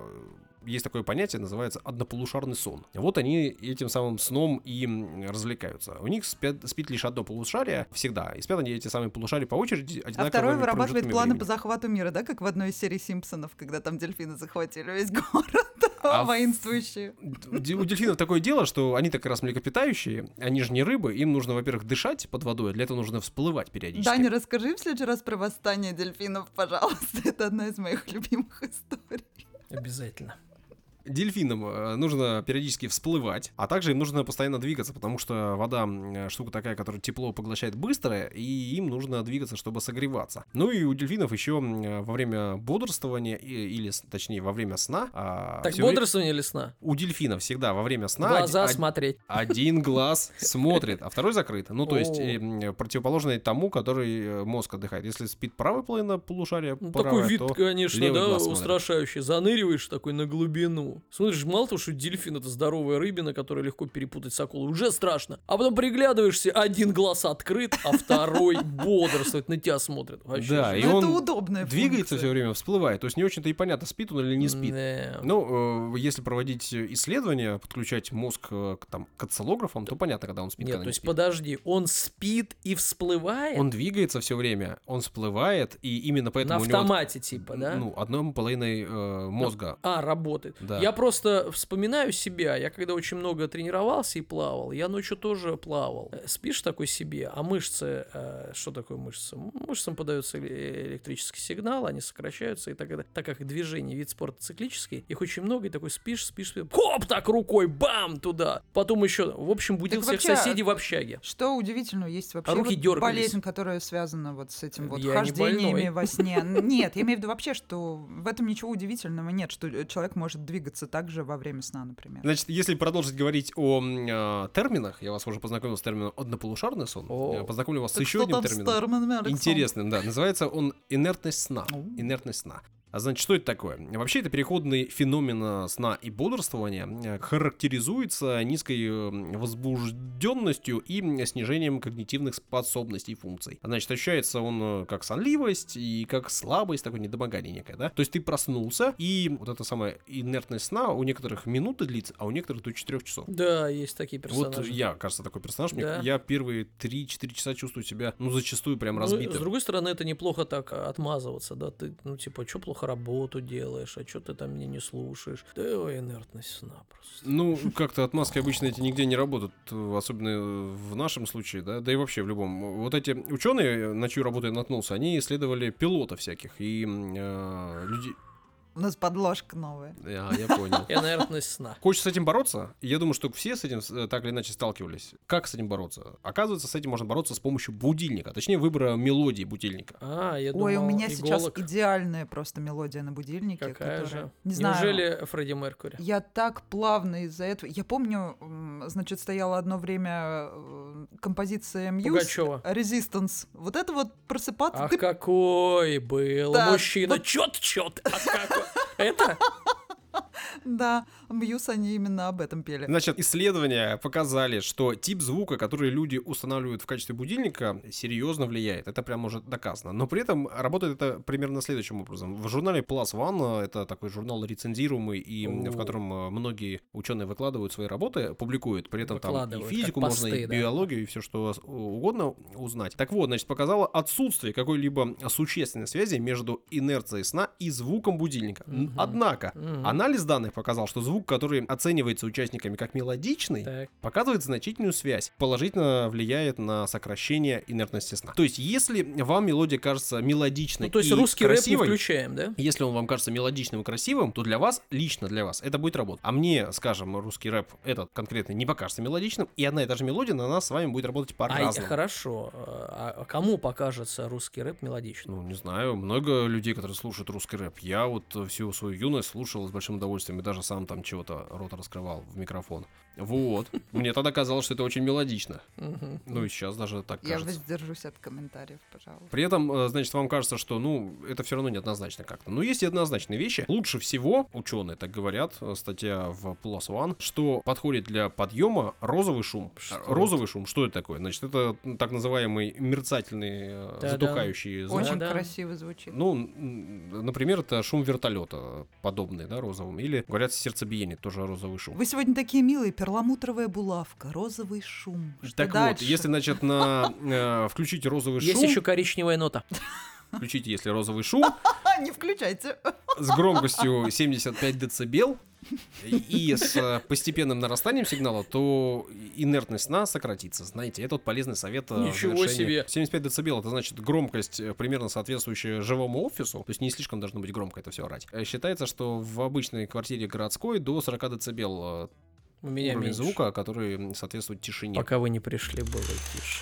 есть такое понятие, называется однополушарный сон. Вот они этим самым сном и развлекаются. У них спят, спит лишь одно полушарие всегда. И спят они эти самые полушария по очереди. А второй вырабатывает планы времени. по захвату мира, да, как в одной из серий Симпсонов, когда там дельфины захватили весь город, А воинствующие. У дельфинов такое дело, что они так раз млекопитающие, они же не рыбы, им нужно, во-первых, дышать под водой, а для этого нужно всплывать периодически. Даня, расскажи в следующий раз про восстание дельфинов, пожалуйста. Это одна из моих любимых историй. Обязательно. Дельфинам э, нужно периодически всплывать, а также им нужно постоянно двигаться, потому что вода э, штука такая, которая тепло поглощает быстро, и им нужно двигаться, чтобы согреваться. Ну и у дельфинов еще э, во время бодрствования, или точнее во время сна... а, Так, бодрствование или сна? У дельфинов всегда во время сна... Глаза оди- смотреть. Один глаз смотрит, а второй закрыт. Ну, то есть О. э, м, противоположный тому, который мозг отдыхает. Если спит правая половина полушария, Ну, правая, такой вид, конечно, да, устрашающий. Заныриваешь такой на глубину. Смотришь, мало того, что дельфин это здоровая рыбина, которую легко перепутать с акулой, уже страшно. А потом приглядываешься, один глаз открыт, а второй бодрствует, на тебя смотрит. Вообще Да, же. и Ну, это он удобная двигается все время, всплывает. То есть не очень-то и понятно, спит он или не спит. Да. Ну, э, если проводить исследования, подключать мозг э, к, там, к осциллографам, то понятно, когда он спит, Нет, когда то не есть спит. подожди, он спит и всплывает Он двигается все время, он всплывает, и именно на поэтому у него... автомате, типа, да? Ну, одной половиной э, мозга. А, работает. Да. Я просто вспоминаю себя. Я когда очень много тренировался и плавал, я ночью тоже плавал. Э, Спишь такой себе, а мышцы... э, что такое мышцы? Мышцам подается эле- электрический сигнал, они сокращаются, и так, далее. так как движение, вид спорта циклический, их очень много, и такой спишь, спишь, спишь, хоп, так рукой, бам, туда. Потом еще, в общем, будил Так всех вообще, соседей в общаге. Что удивительного, есть вообще А руки вот дергались. болезнь, которая связана вот с этим вот Я хождениями во сне. Нет, я имею в виду вообще, что в этом ничего удивительного нет, что э, человек может двигаться также во время сна, например. Значит, если продолжить говорить о э, терминах, я вас уже познакомил с термином однополушарный сон, О. я познакомлю вас с еще одним термином. Александр? Интересным, да. Называется он инертность сна. О. Инертность сна. А значит, что это такое? Вообще, это переходный феномен сна и бодрствования, э, характеризуется низкой э, возбужденностью и снижением когнитивных способностей и функций. Значит, ощущается он э, как сонливость и как слабость, такое недомогание некое, да? То есть ты проснулся, и вот эта самая инертность сна у некоторых минуты длится, а у некоторых до 4 часов. Да, есть такие персонажи. Вот я, кажется, такой персонаж. Мне- Да. Я первые 3-4 часа чувствую себя, ну, зачастую прям Ну, разбитым. с другой стороны, это неплохо так а, отмазываться, да, ты, ну, типа, что плохо работу делаешь, а что ты там меня не слушаешь? Да, ой, инертность сна просто. Ну, как-то отмазки обычно эти нигде не работают, э, особенно в нашем случае, да, да и вообще в любом. Вот эти ученые, на чью работу я наткнулся, они исследовали пилотов всяких и э, людей. У нас подложка новая. Я, я понял. Инертность сна. Хочешь с этим бороться? Я думаю, что все с этим э, так или иначе сталкивались. Как с этим бороться? Оказывается, с этим можно бороться с помощью будильника, точнее выбора мелодии будильника. А, я Ой, у думал, меня сейчас иголок. идеальная просто мелодия на будильнике. Какая которая- же? Не знаю. Неужели Фредди Меркури? Я так плавно из-за этого. Я помню, значит, стояла одно время э, композиция Мьюз. Пугачева. Resistance. Вот это вот просыпаться. Ах, ты- какой был Да, мужчина. вот- Чет-чет. А какой? Это? Да, Мьюз они именно об этом пели. Значит, исследования показали, что тип звука, который люди устанавливают в качестве будильника, серьезно влияет. Это прям уже доказано. Но при этом работает это примерно следующим образом. В журнале Plus One, э, это такой журнал рецензируемый, и в котором э, многие ученые выкладывают свои работы, публикуют. При этом там и физику можно, и да. биологию, и все, что вас угодно узнать. Так вот, значит, показало отсутствие какой-либо существенной связи между инерцией сна и звуком будильника. Однако, анализ данных показал, что звук, который оценивается участниками как мелодичный, Так. показывает значительную связь, положительно влияет на сокращение инертности сна. То есть, если вам мелодия кажется мелодичной Ну, то есть и русский рэп красивой, не включаем, да? если он вам кажется мелодичным и красивым, то для вас, лично для вас, это будет работать. А мне, скажем, русский рэп этот конкретно не покажется мелодичным, и одна и та же мелодия на нас с вами будет работать А, по-разному. хорошо. А кому покажется русский рэп мелодичным? Ну, не знаю, много людей, которые слушают русский рэп. Я вот всю свою юность слушал с большим удовольствием даже сам там чего-то рот раскрывал в микрофон. Вот. Мне тогда казалось, что это очень мелодично. Ну и сейчас даже так Я кажется. воздержусь от комментариев, пожалуйста. При этом, э, значит, вам кажется, что, ну, это все равно неоднозначно как-то. Но есть и однозначные вещи. Лучше всего, ученые так говорят, э, статья в Plus One, что подходит для подъема розовый шум. Что Э, это? розовый шум, что это такое? Значит, это так называемый мерцательный, затухающий звук. Очень да. красиво звучит. Ну, например, это шум вертолета подобный, да, розовым. Или, говорят, сердцебиение, тоже розовый шум. Вы сегодня такие милые, перламутровая булавка, розовый шум. Что Так дальше? вот, если, значит, на э, включить розовый Есть шум, еще коричневая нота. включите, если розовый шум, не включайте. с громкостью 75 децибел и с э, постепенным нарастанием сигнала, то инертность сна сократится. Знаете, это вот полезный совет. э, Ничего себе. 75 децибел, это значит громкость э, примерно соответствующая живому офису, то есть не слишком должно быть громко это все орать. Считается, что в обычной квартире городской до 40 децибел У меня уровень меньше. звука, который соответствует тишине. Пока вы не пришли, было тише.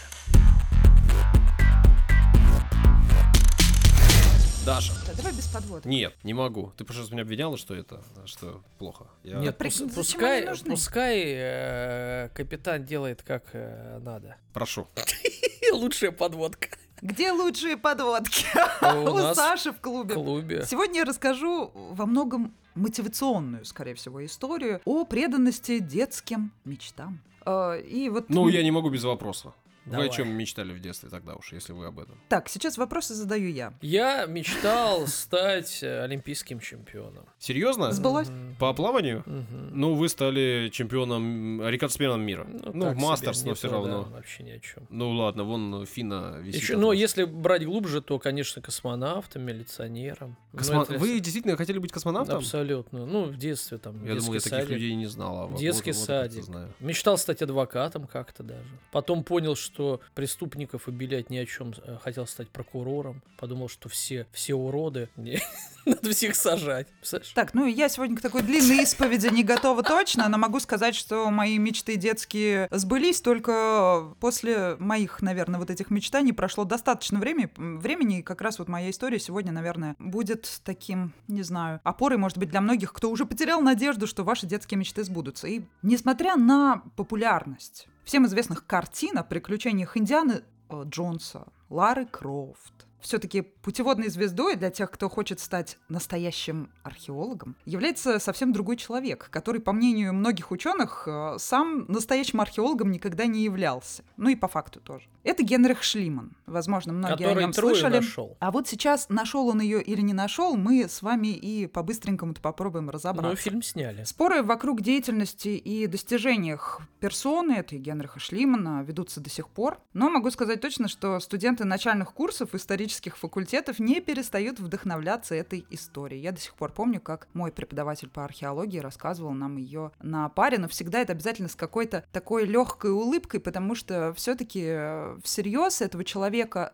Даша. Да, давай без подводок. Нет, не могу. Ты просто меня обвиняла, что это, что плохо. Я- Нет, при- пус- зачем пускай, они нужны? пускай э, капитан делает как э, надо. Прошу. Лучшая подводка Где лучшие подводки? у У нас Саши в в клубе. клубе. Сегодня я расскажу во многом мотивационную, скорее всего, историю о преданности детским мечтам. Э, И вот Ну, я не могу без вопроса. Вы Давай. о чем мечтали в детстве тогда уж, если вы об этом? Так, сейчас вопросы задаю я. Я мечтал стать э, олимпийским чемпионом. Серьезно? Сбылось? По плаванию? Ну, вы стали чемпионом, рекордсменом мира. Ну, мастерс, но все равно. вообще ни о чем. Ну ладно, вон Фина висит. Но вас. если брать глубже, то, конечно, космонавтом, милиционером. Ну, Вы действительно хотели быть космонавтом? Абсолютно. Ну, в детстве там. Я думал, я таких людей не знал. А Детский садик. знаю. Мечтал стать адвокатом как-то даже. Потом понял, что преступников обелять ни о чем. э, Хотел стать прокурором. Подумал, что все, все уроды. Надо всех сажать. Представляешь? Так, ну я сегодня к такой длинной исповеди не готова точно, но могу сказать, что мои мечты детские сбылись только после моих, наверное, вот этих мечтаний прошло достаточно времени, времени, и как раз вот моя история сегодня, наверное, будет таким, не знаю, опорой, может быть, для многих, кто уже потерял надежду, что ваши детские мечты сбудутся. И несмотря на популярность всем известных картин о приключениях Индианы э, Джонса, Лары Крофт, все-таки путеводной звездой для тех, кто хочет стать настоящим археологом, является совсем другой человек, который, по мнению многих ученых, э, сам настоящим археологом никогда не являлся. Ну и по факту тоже. Это Генрих Шлиман. Возможно, многие о Который нем Трою слышали. нашел. А вот сейчас, нашел он ее или не нашел, мы с вами и по-быстренькому-то попробуем разобраться. Ну, фильм сняли. Споры вокруг деятельности и достижениях персоны, это и Генриха Шлимана, ведутся до сих пор. Но могу сказать точно, что студенты начальных курсов исторических факультетов не перестают вдохновляться этой историей. Я до сих пор помню, как мой преподаватель по археологии рассказывал нам ее на паре, но всегда это обязательно с какой-то такой легкой улыбкой, потому что все-таки всерьез этого человека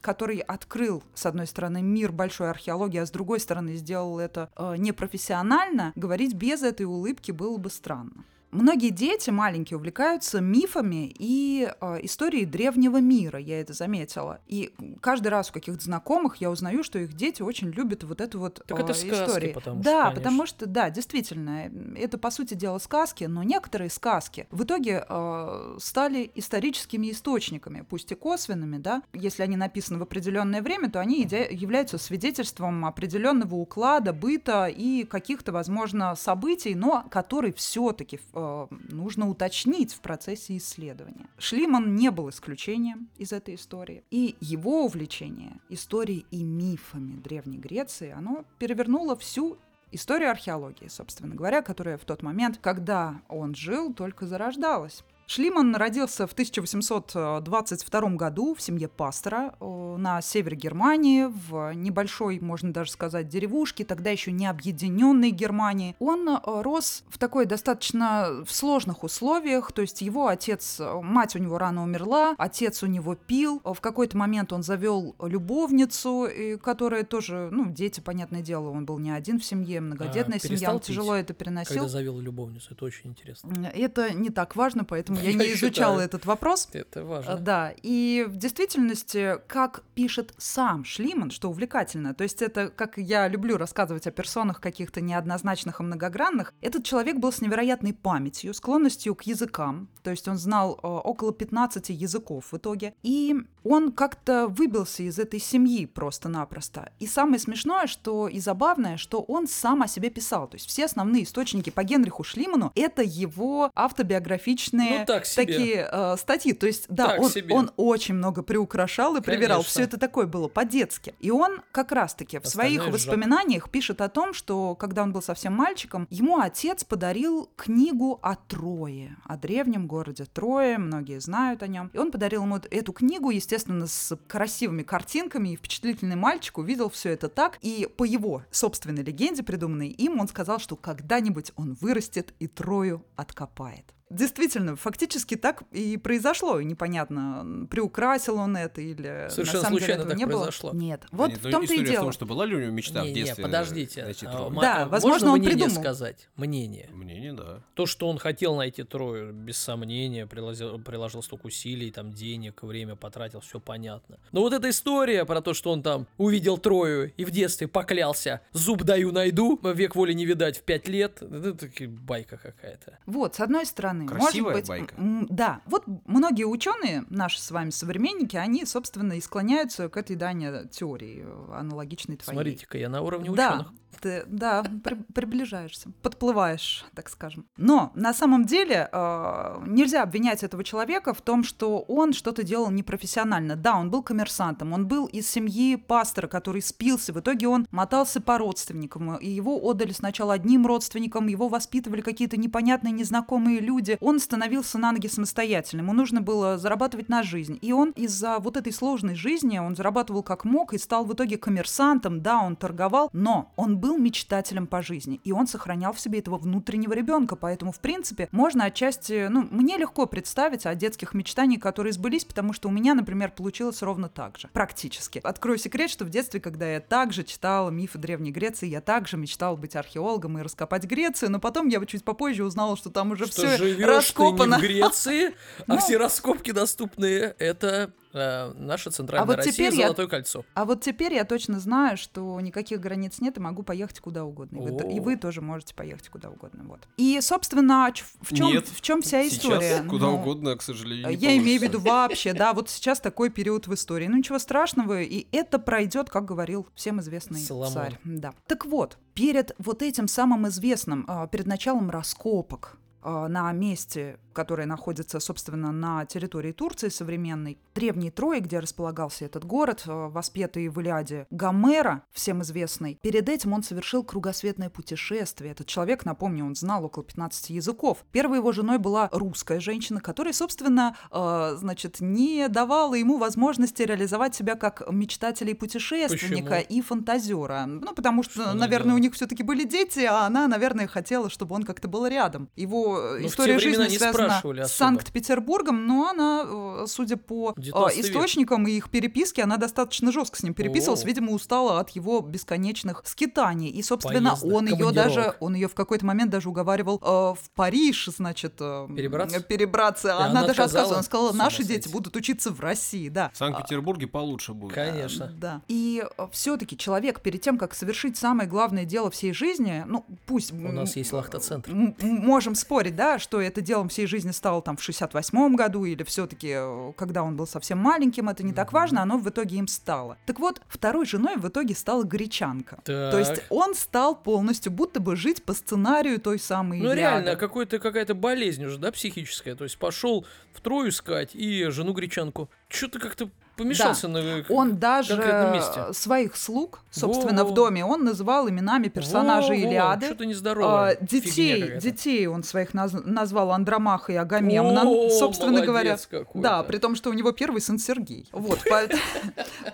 который открыл, с одной стороны, мир большой археологии, а с другой стороны, сделал это э, непрофессионально, говорить без этой улыбки было бы странно. Многие дети маленькие увлекаются мифами и э, историей древнего мира, я это заметила. И каждый раз у каких-то знакомых я узнаю, что их дети очень любят вот эту вот Так э, это сказки, историю. потому что, да, конечно. потому что, да, действительно, это по сути дела сказки, но некоторые сказки в итоге э, стали историческими источниками, пусть и косвенными, да. Если они написаны в определенное время, то они являются свидетельством определенного уклада, быта и каких-то, возможно, событий, но которые все-таки нужно уточнить в процессе исследования. Шлиман не был исключением из этой истории, и его увлечение историей и мифами Древней Греции, оно перевернуло всю историю археологии, собственно говоря, которая в тот момент, когда он жил, только зарождалась. Шлиман родился в 1822 году в семье пастора э, на севере Германии, в небольшой, можно даже сказать, деревушке, тогда еще не объединенной Германии. Он э, рос в такой достаточно в сложных условиях, то есть его отец, мать у него рано умерла, отец у него пил, в какой-то момент он завел любовницу, которая тоже, ну, дети, понятное дело, он был не один в семье, многодетная а, семья, он тяжело это переносил. Когда завел любовницу, это очень интересно. Это не так важно, поэтому я не изучала этот вопрос. Это важно. Да, и в действительности, как пишет сам Шлиман, что увлекательно, то есть это, как я люблю рассказывать о персонах каких-то неоднозначных и многогранных, этот человек был с невероятной памятью, склонностью к языкам, то есть он знал э, около 15 языков в итоге, и он как-то выбился из этой семьи просто-напросто. И самое смешное, что и забавное, что он сам о себе писал, то есть все основные источники по Генриху Шлиману это его автобиографичные ну, так себе. такие э, статьи, то есть да, он, он очень много приукрашал и привирал, все это такое было по-детски. И он как раз-таки в Остальное своих воспоминаниях пишет о том, что когда он был совсем мальчиком, ему отец подарил книгу о Трое, о древнем городе Трое, многие знают о нем. И он подарил ему эту книгу, естественно, с красивыми картинками, и впечатлительный мальчик увидел все это так, и по его собственной легенде, придуманной им, он сказал, что когда-нибудь он вырастет и Трою откопает действительно, фактически так и произошло. И непонятно, приукрасил он это или Совершенно на самом случайно деле так не произошло. было. Нет, вот Нет, в том-то и дело. в том, что была ли у него мечта не, в детстве. Не, подождите. Найти А, трое? Да, возможно, можно он мнение придумал. сказать? Мнение. Мнение, да. То, что он хотел найти Трою, без сомнения, приложил, приложил столько усилий, там, денег, время потратил, все понятно. Но вот эта история про то, что он там увидел Трою и в детстве поклялся, зуб даю найду, век воли не видать в пять лет, это таки байка какая-то. Вот, с одной стороны, Красивая может быть, байка. м, да, вот многие ученые, наши с вами современники, они, собственно, и склоняются к этой дане теории, э, аналогичной твоей. Смотрите-ка, я на уровне Да, ученых. Ты, да, при- приближаешься, подплываешь, так скажем. Но на самом деле э, нельзя обвинять этого человека в том, что он что-то делал непрофессионально. Да, он был коммерсантом, он был из семьи пастора, который спился. В итоге он мотался по родственникам, и его отдали сначала одним родственникам, его воспитывали какие-то непонятные, незнакомые люди. Он становился на ноги самостоятельно, ему нужно было зарабатывать на жизнь. И он из-за вот этой сложной жизни, он зарабатывал как мог и стал в итоге коммерсантом. Да, он торговал, но он был мечтателем по жизни, и он сохранял в себе этого внутреннего ребенка, поэтому, в принципе, можно отчасти, ну, мне легко представить о детских мечтаниях, которые сбылись, потому что у меня, например, получилось ровно так же, практически. Открою секрет, что в детстве, когда я также читала мифы Древней Греции, я также мечтала быть археологом и раскопать Грецию, но потом я чуть попозже узнала, что там уже Что все раскопано. ты не в Греции, а Ну. все раскопки доступные, это э, наша центральная А вот Россия, теперь я- Золотое кольцо. А вот теперь я точно знаю, что никаких границ нет, и могу поехать куда угодно. И вы, и вы тоже можете поехать куда угодно. Вот. И, собственно, в чем, Нет, в чем вся Сейчас история? куда Ну, угодно, к сожалению, не Я имею в виду получится. вообще, да, вот сейчас такой период в истории. Ну ничего страшного, и это пройдет, как говорил всем известный Соломон. царь. Да. Так вот, перед вот этим самым известным, а, перед началом раскопок на месте, которое находится, собственно, на территории Турции современной, древней Трои, где располагался этот город, а, воспетый в Илиаде Гомера, всем известный. Перед этим он совершил кругосветное путешествие. Этот человек, напомню, он знал около 15 языков. Первой его женой была русская женщина, которая, собственно, э, значит, не давала ему возможности реализовать себя как мечтателя и путешественника Почему? и фантазера. Ну, потому что, Что наверное, у них все-таки были дети, а она, наверное, хотела, чтобы он как-то был рядом. Его э, Ну, в история жизни не связана с. Санкт-Петербургом, но она, э, судя по э, 19 век. источникам и их переписке, она достаточно жестко с ним переписывалась. О. Видимо, устала от его бесконечных скитаний. И, собственно, Поездок, он ее даже, он ее в какой-то момент даже уговаривал э, в Париж, значит, э, Перебраться? перебраться. Она, она даже отказала? Она сказала, наши дети будут учиться в России, да. В Санкт-Петербурге получше будет. Конечно. Да. И все-таки человек перед тем, как совершить самое главное дело всей жизни, ну пусть... У нас есть лахта-центр. Можем спорить, да, что это делом всей жизни стало там в 68-м году или все-таки, когда он был совсем маленьким, это не так важно, оно в итоге им стало. Так вот, второй женой в итоге стала гречанка. То есть Так. он стал полностью будто бы жить по сценарию той самой Ну Илиады. реально, какой-то, какая-то болезнь уже, да, психическая. То есть пошел в Трою искать и жену гречанку. Что-то как-то помешался на э, Он даже месте. своих слуг, собственно, Во-во. в доме, он называл именами персонажей Илиады. Что-то нездоровое. А, детей, детей он своих наз- назвал Андромаха и Агамемнон, О, собственно говоря. какой-то. Да, при том, что у него первый сын Сергей. Вот, поэт-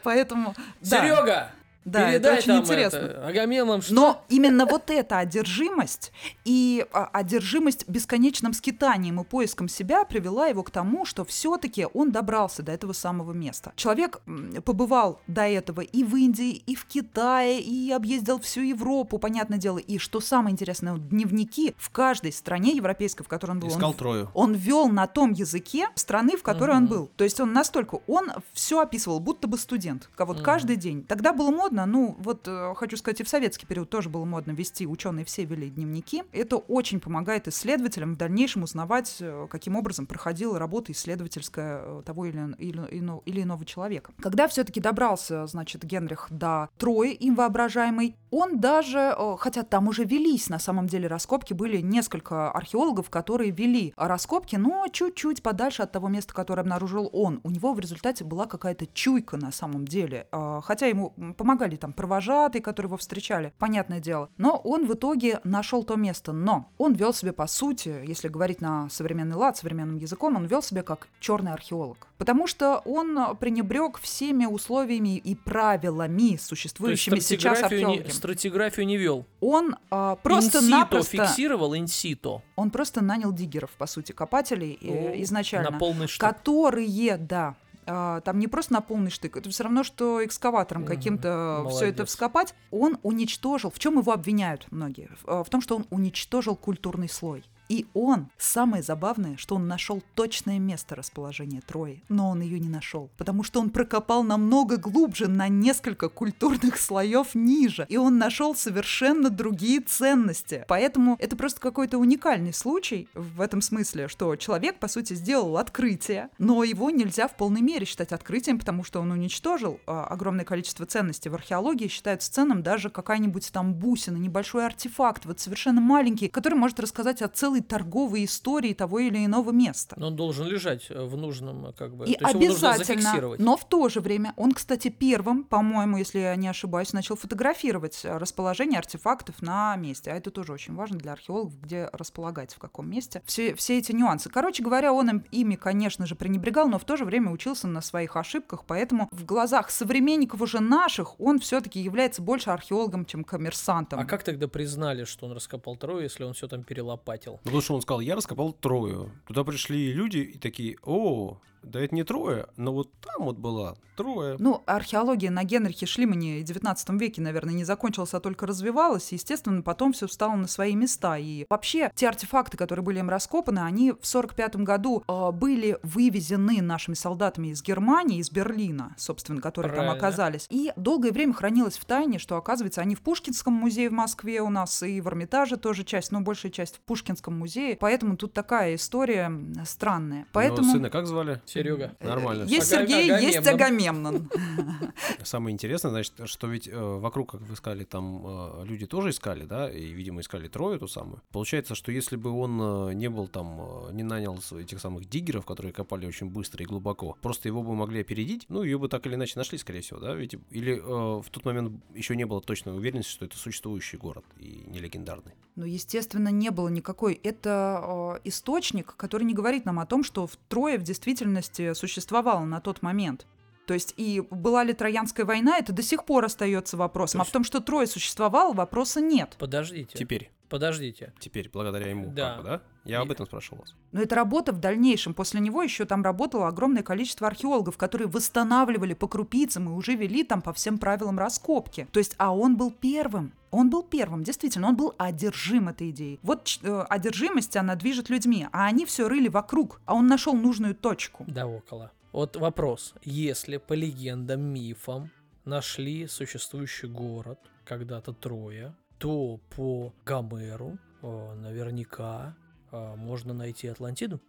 поэтому... да, Серега, да, это передай очень там интересно. это, Агамемнон, что Но именно вот эта одержимость и а, одержимость бесконечным скитанием и поиском себя привела его к тому, что все-таки он добрался до этого самого места. Человек побывал до этого и в Индии, и в Китае, и объездил всю Европу, понятное дело. И что самое интересное, он дневники в каждой стране европейской, в которой он был, он Искал Трою. он вел на том языке страны, в которой он Мгм. был. То есть он настолько, он все описывал, будто бы студент. Вот Мгм. каждый день. Тогда было модно, ну вот э, хочу сказать, и в советский период тоже было модно вести, ученые все вели дневники. Это очень помогает исследователям в дальнейшем узнавать, э, каким образом проходила работа исследовательская э, того или, или, или иного человека. Когда все-таки добрался, значит, Генрих до Трои, им воображаемой, он даже, хотя там уже велись на самом деле раскопки, были несколько археологов, которые вели раскопки, но чуть-чуть подальше от того места, которое обнаружил он. У него в результате была какая-то чуйка на самом деле, хотя ему м, помогали там провожатые, которые его встречали, понятное дело. Но он в итоге нашел то место. Но он вел себя по сути, если говорить на современный лад, современным языком, он вел себя как черный археолог. Потому что он пренебрег всеми условиями и правилами, существующими сейчас не, археологами. стратиграфию не вел. Он а, Инсито просто-напросто... фиксировал инсито. Он просто нанял диггеров, по сути, копателей э, О, изначально. На полный штык. Которые, да, там не просто на полный штык, это все равно, что экскаватором Мгм, каким-то все это вскопать. Он уничтожил, в чем его обвиняют многие? А, в том, что он уничтожил культурный слой. И он, самое забавное, что он нашел точное место расположения Трои, но он ее не нашел, потому что он прокопал намного глубже, на несколько культурных слоев ниже, и он нашел совершенно другие ценности. Поэтому это просто какой-то уникальный случай в этом смысле, что человек, по сути, сделал открытие, но его нельзя в полной мере считать открытием, потому что он уничтожил а, огромное количество ценностей. В археологии считается ценным даже какая-нибудь там бусина, небольшой артефакт, вот совершенно маленький, который может рассказать о целой торговой истории того или иного места. Но он должен лежать э, в нужном, э, как бы. И то есть обязательно, но в то же время он, кстати, первым, по-моему, если я не ошибаюсь, начал фотографировать э, расположение артефактов на месте. А это тоже очень важно для археологов, где располагать, в каком месте. Все, все эти нюансы. Короче говоря, он им- ими, конечно же, пренебрегал, но в то же время учился на своих ошибках, поэтому в глазах современников уже наших он все-таки является больше археологом, чем коммерсантом. А как тогда признали, что он раскопал Трою, если он все там перелопатил? Потому что он сказал, я раскопал Трою. Туда пришли люди и такие, о, да это не Троя, но вот там вот была Троя. Ну, археология на Генрихе Шлимане в 19 веке, наверное, не закончилась, а только развивалась. И, естественно, потом все встало на свои места. И вообще, те артефакты, которые были им раскопаны, они в 45 году э, были вывезены нашими солдатами из Германии, из Берлина, собственно, которые там Правильно. оказались. И долгое время хранилось в тайне, что, оказывается, они в Пушкинском музее в Москве у нас, и в Эрмитаже тоже часть, но большая часть в Пушкинском музее. Поэтому тут такая история странная. Поэтому... Но сына как звали? Серега. э, Нормально. Есть Сергей, есть Агамемнон. Агамемнон. Самое интересное, значит, что ведь э, вокруг, как вы сказали, там э, люди тоже искали, да, и, видимо, искали Трою эту самую. Получается, что если бы он не был там, не нанял этих самых диггеров, которые копали очень быстро и глубоко, просто его бы могли опередить, ну, ее бы так или иначе нашли, скорее всего, да, ведь или э, в тот момент еще не было точной уверенности, что это существующий город и не легендарный. Ну, естественно, не было никакой. Это э, источник, который не говорит нам о том, что в Трое в действительности существовало на тот момент. То есть и была ли Троянская война, это до сих пор остается вопросом. То А в том, что Трое существовало, вопроса нет. Подождите. Теперь, Подождите. теперь, благодаря ему, Да. как бы, да? Я об этом спрашивал вас. Но эта работа в дальнейшем, после него еще там работало огромное количество археологов, которые восстанавливали по крупицам и уже вели там по всем правилам раскопки. То есть, а он был первым. Он был первым, действительно, он был одержим этой идеей. Вот э, одержимость, она движет людьми, а они все рыли вокруг, а он нашел нужную точку. Да около. Вот вопрос. Если по легендам, мифам нашли существующий город, когда-то Троя, то по Гомеру э, наверняка э, можно найти Атлантиду.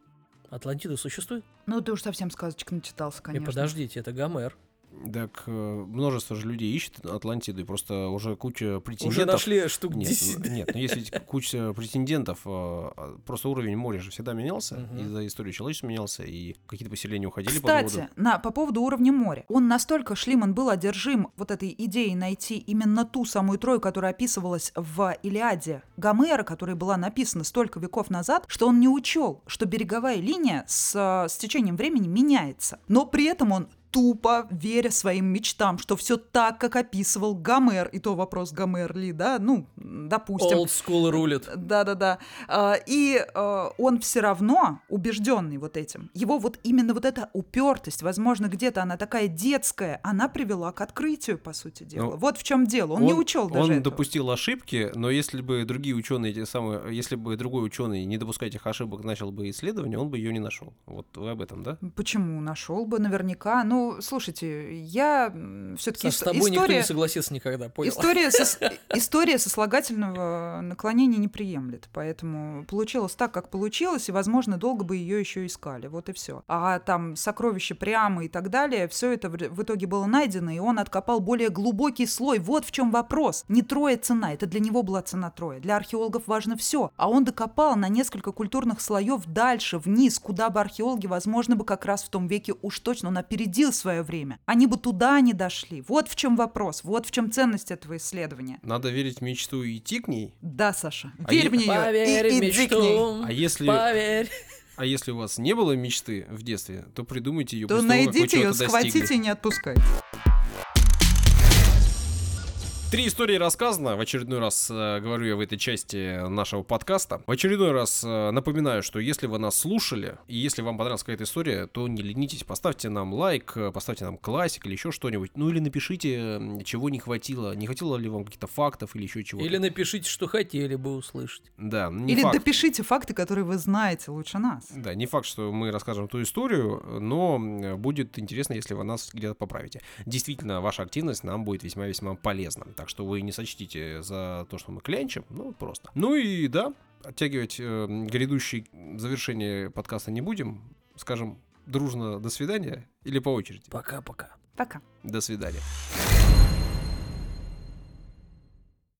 Атлантида существует? Ну, ты уж совсем сказочек начитался, И конечно. подождите, это Гомер. Так э, множество же людей ищет Атлантиду, и просто уже куча претендентов. Уже нашли штук Нет, 10. ну, нет, но если куча претендентов, э, а, просто уровень моря же всегда менялся, Мгм. из-за истории человечества менялся, и какие-то поселения уходили под воду. Кстати, на, по поводу уровня моря. Он настолько, Шлиман, был одержим вот этой идеей найти именно ту самую Трою, которая описывалась в Илиаде Гомера, которая была написана столько веков назад, что он не учел, что береговая линия с, э, с течением времени меняется. Но при этом он тупо веря своим мечтам, что все так, как описывал Гомер. И то вопрос Гомер ли, да? Ну, допустим. Old school рулит. Да-да-да. А, И а, он все равно убежденный вот этим. Его вот именно вот эта упертость, возможно, где-то она такая детская, она привела к открытию, по сути дела. Ну, вот в чем дело. Он, не учел даже Он этого. допустил ошибки, но если бы другие ученые, те самые, если бы другой ученый, не допуская этих ошибок, начал бы исследование, он бы ее не нашел. Вот вы об этом, да? Почему? Нашел бы наверняка. Ну, слушайте, я все-таки с тобой никто история... не согласится никогда, понял? История, сос- история сослагательного наклонения не приемлет, поэтому получилось так, как получилось, и, возможно, долго бы ее еще искали, вот и все. А там сокровища прямо и так далее, все это в итоге было найдено, и он откопал более глубокий слой. Вот в чем вопрос. Не трое цена, это для него была цена троя. Для археологов важно все, а он докопал на несколько культурных слоев дальше, вниз, куда бы археологи, возможно, бы как раз в том веке уж точно он опередил свое время. Они бы туда не дошли. Вот в чем вопрос, вот в чем ценность этого исследования. Надо верить в мечту и идти к ней. Да, Саша, А верь е- в нее Поверь и в иди к ней. мечту, А если, поверь. а если у вас не было мечты в детстве, то придумайте ее. То найдите ее, схватите достигли. и не отпускайте. Три истории рассказано. В очередной раз э, говорю я в этой части нашего подкаста. В очередной раз э, напоминаю, что если вы нас слушали, и если вам понравилась какая-то история, то не ленитесь, поставьте нам лайк, э, поставьте нам классик или еще что-нибудь. Ну или напишите, чего не хватило. Не хватило ли вам каких-то фактов или еще чего-то. Или напишите, что хотели бы услышать. Да, не Или факт. допишите факты, которые вы знаете лучше нас. Да, не факт, что мы расскажем ту историю, но будет интересно, если вы нас где-то поправите. Действительно, ваша активность нам будет весьма-весьма полезна. Так что вы не сочтите за то, что мы клянчим, ну, просто. Ну и да, оттягивать э, грядущее завершение подкаста не будем. Скажем дружно «до свидания» или по очереди. Пока-пока. Пока. До свидания.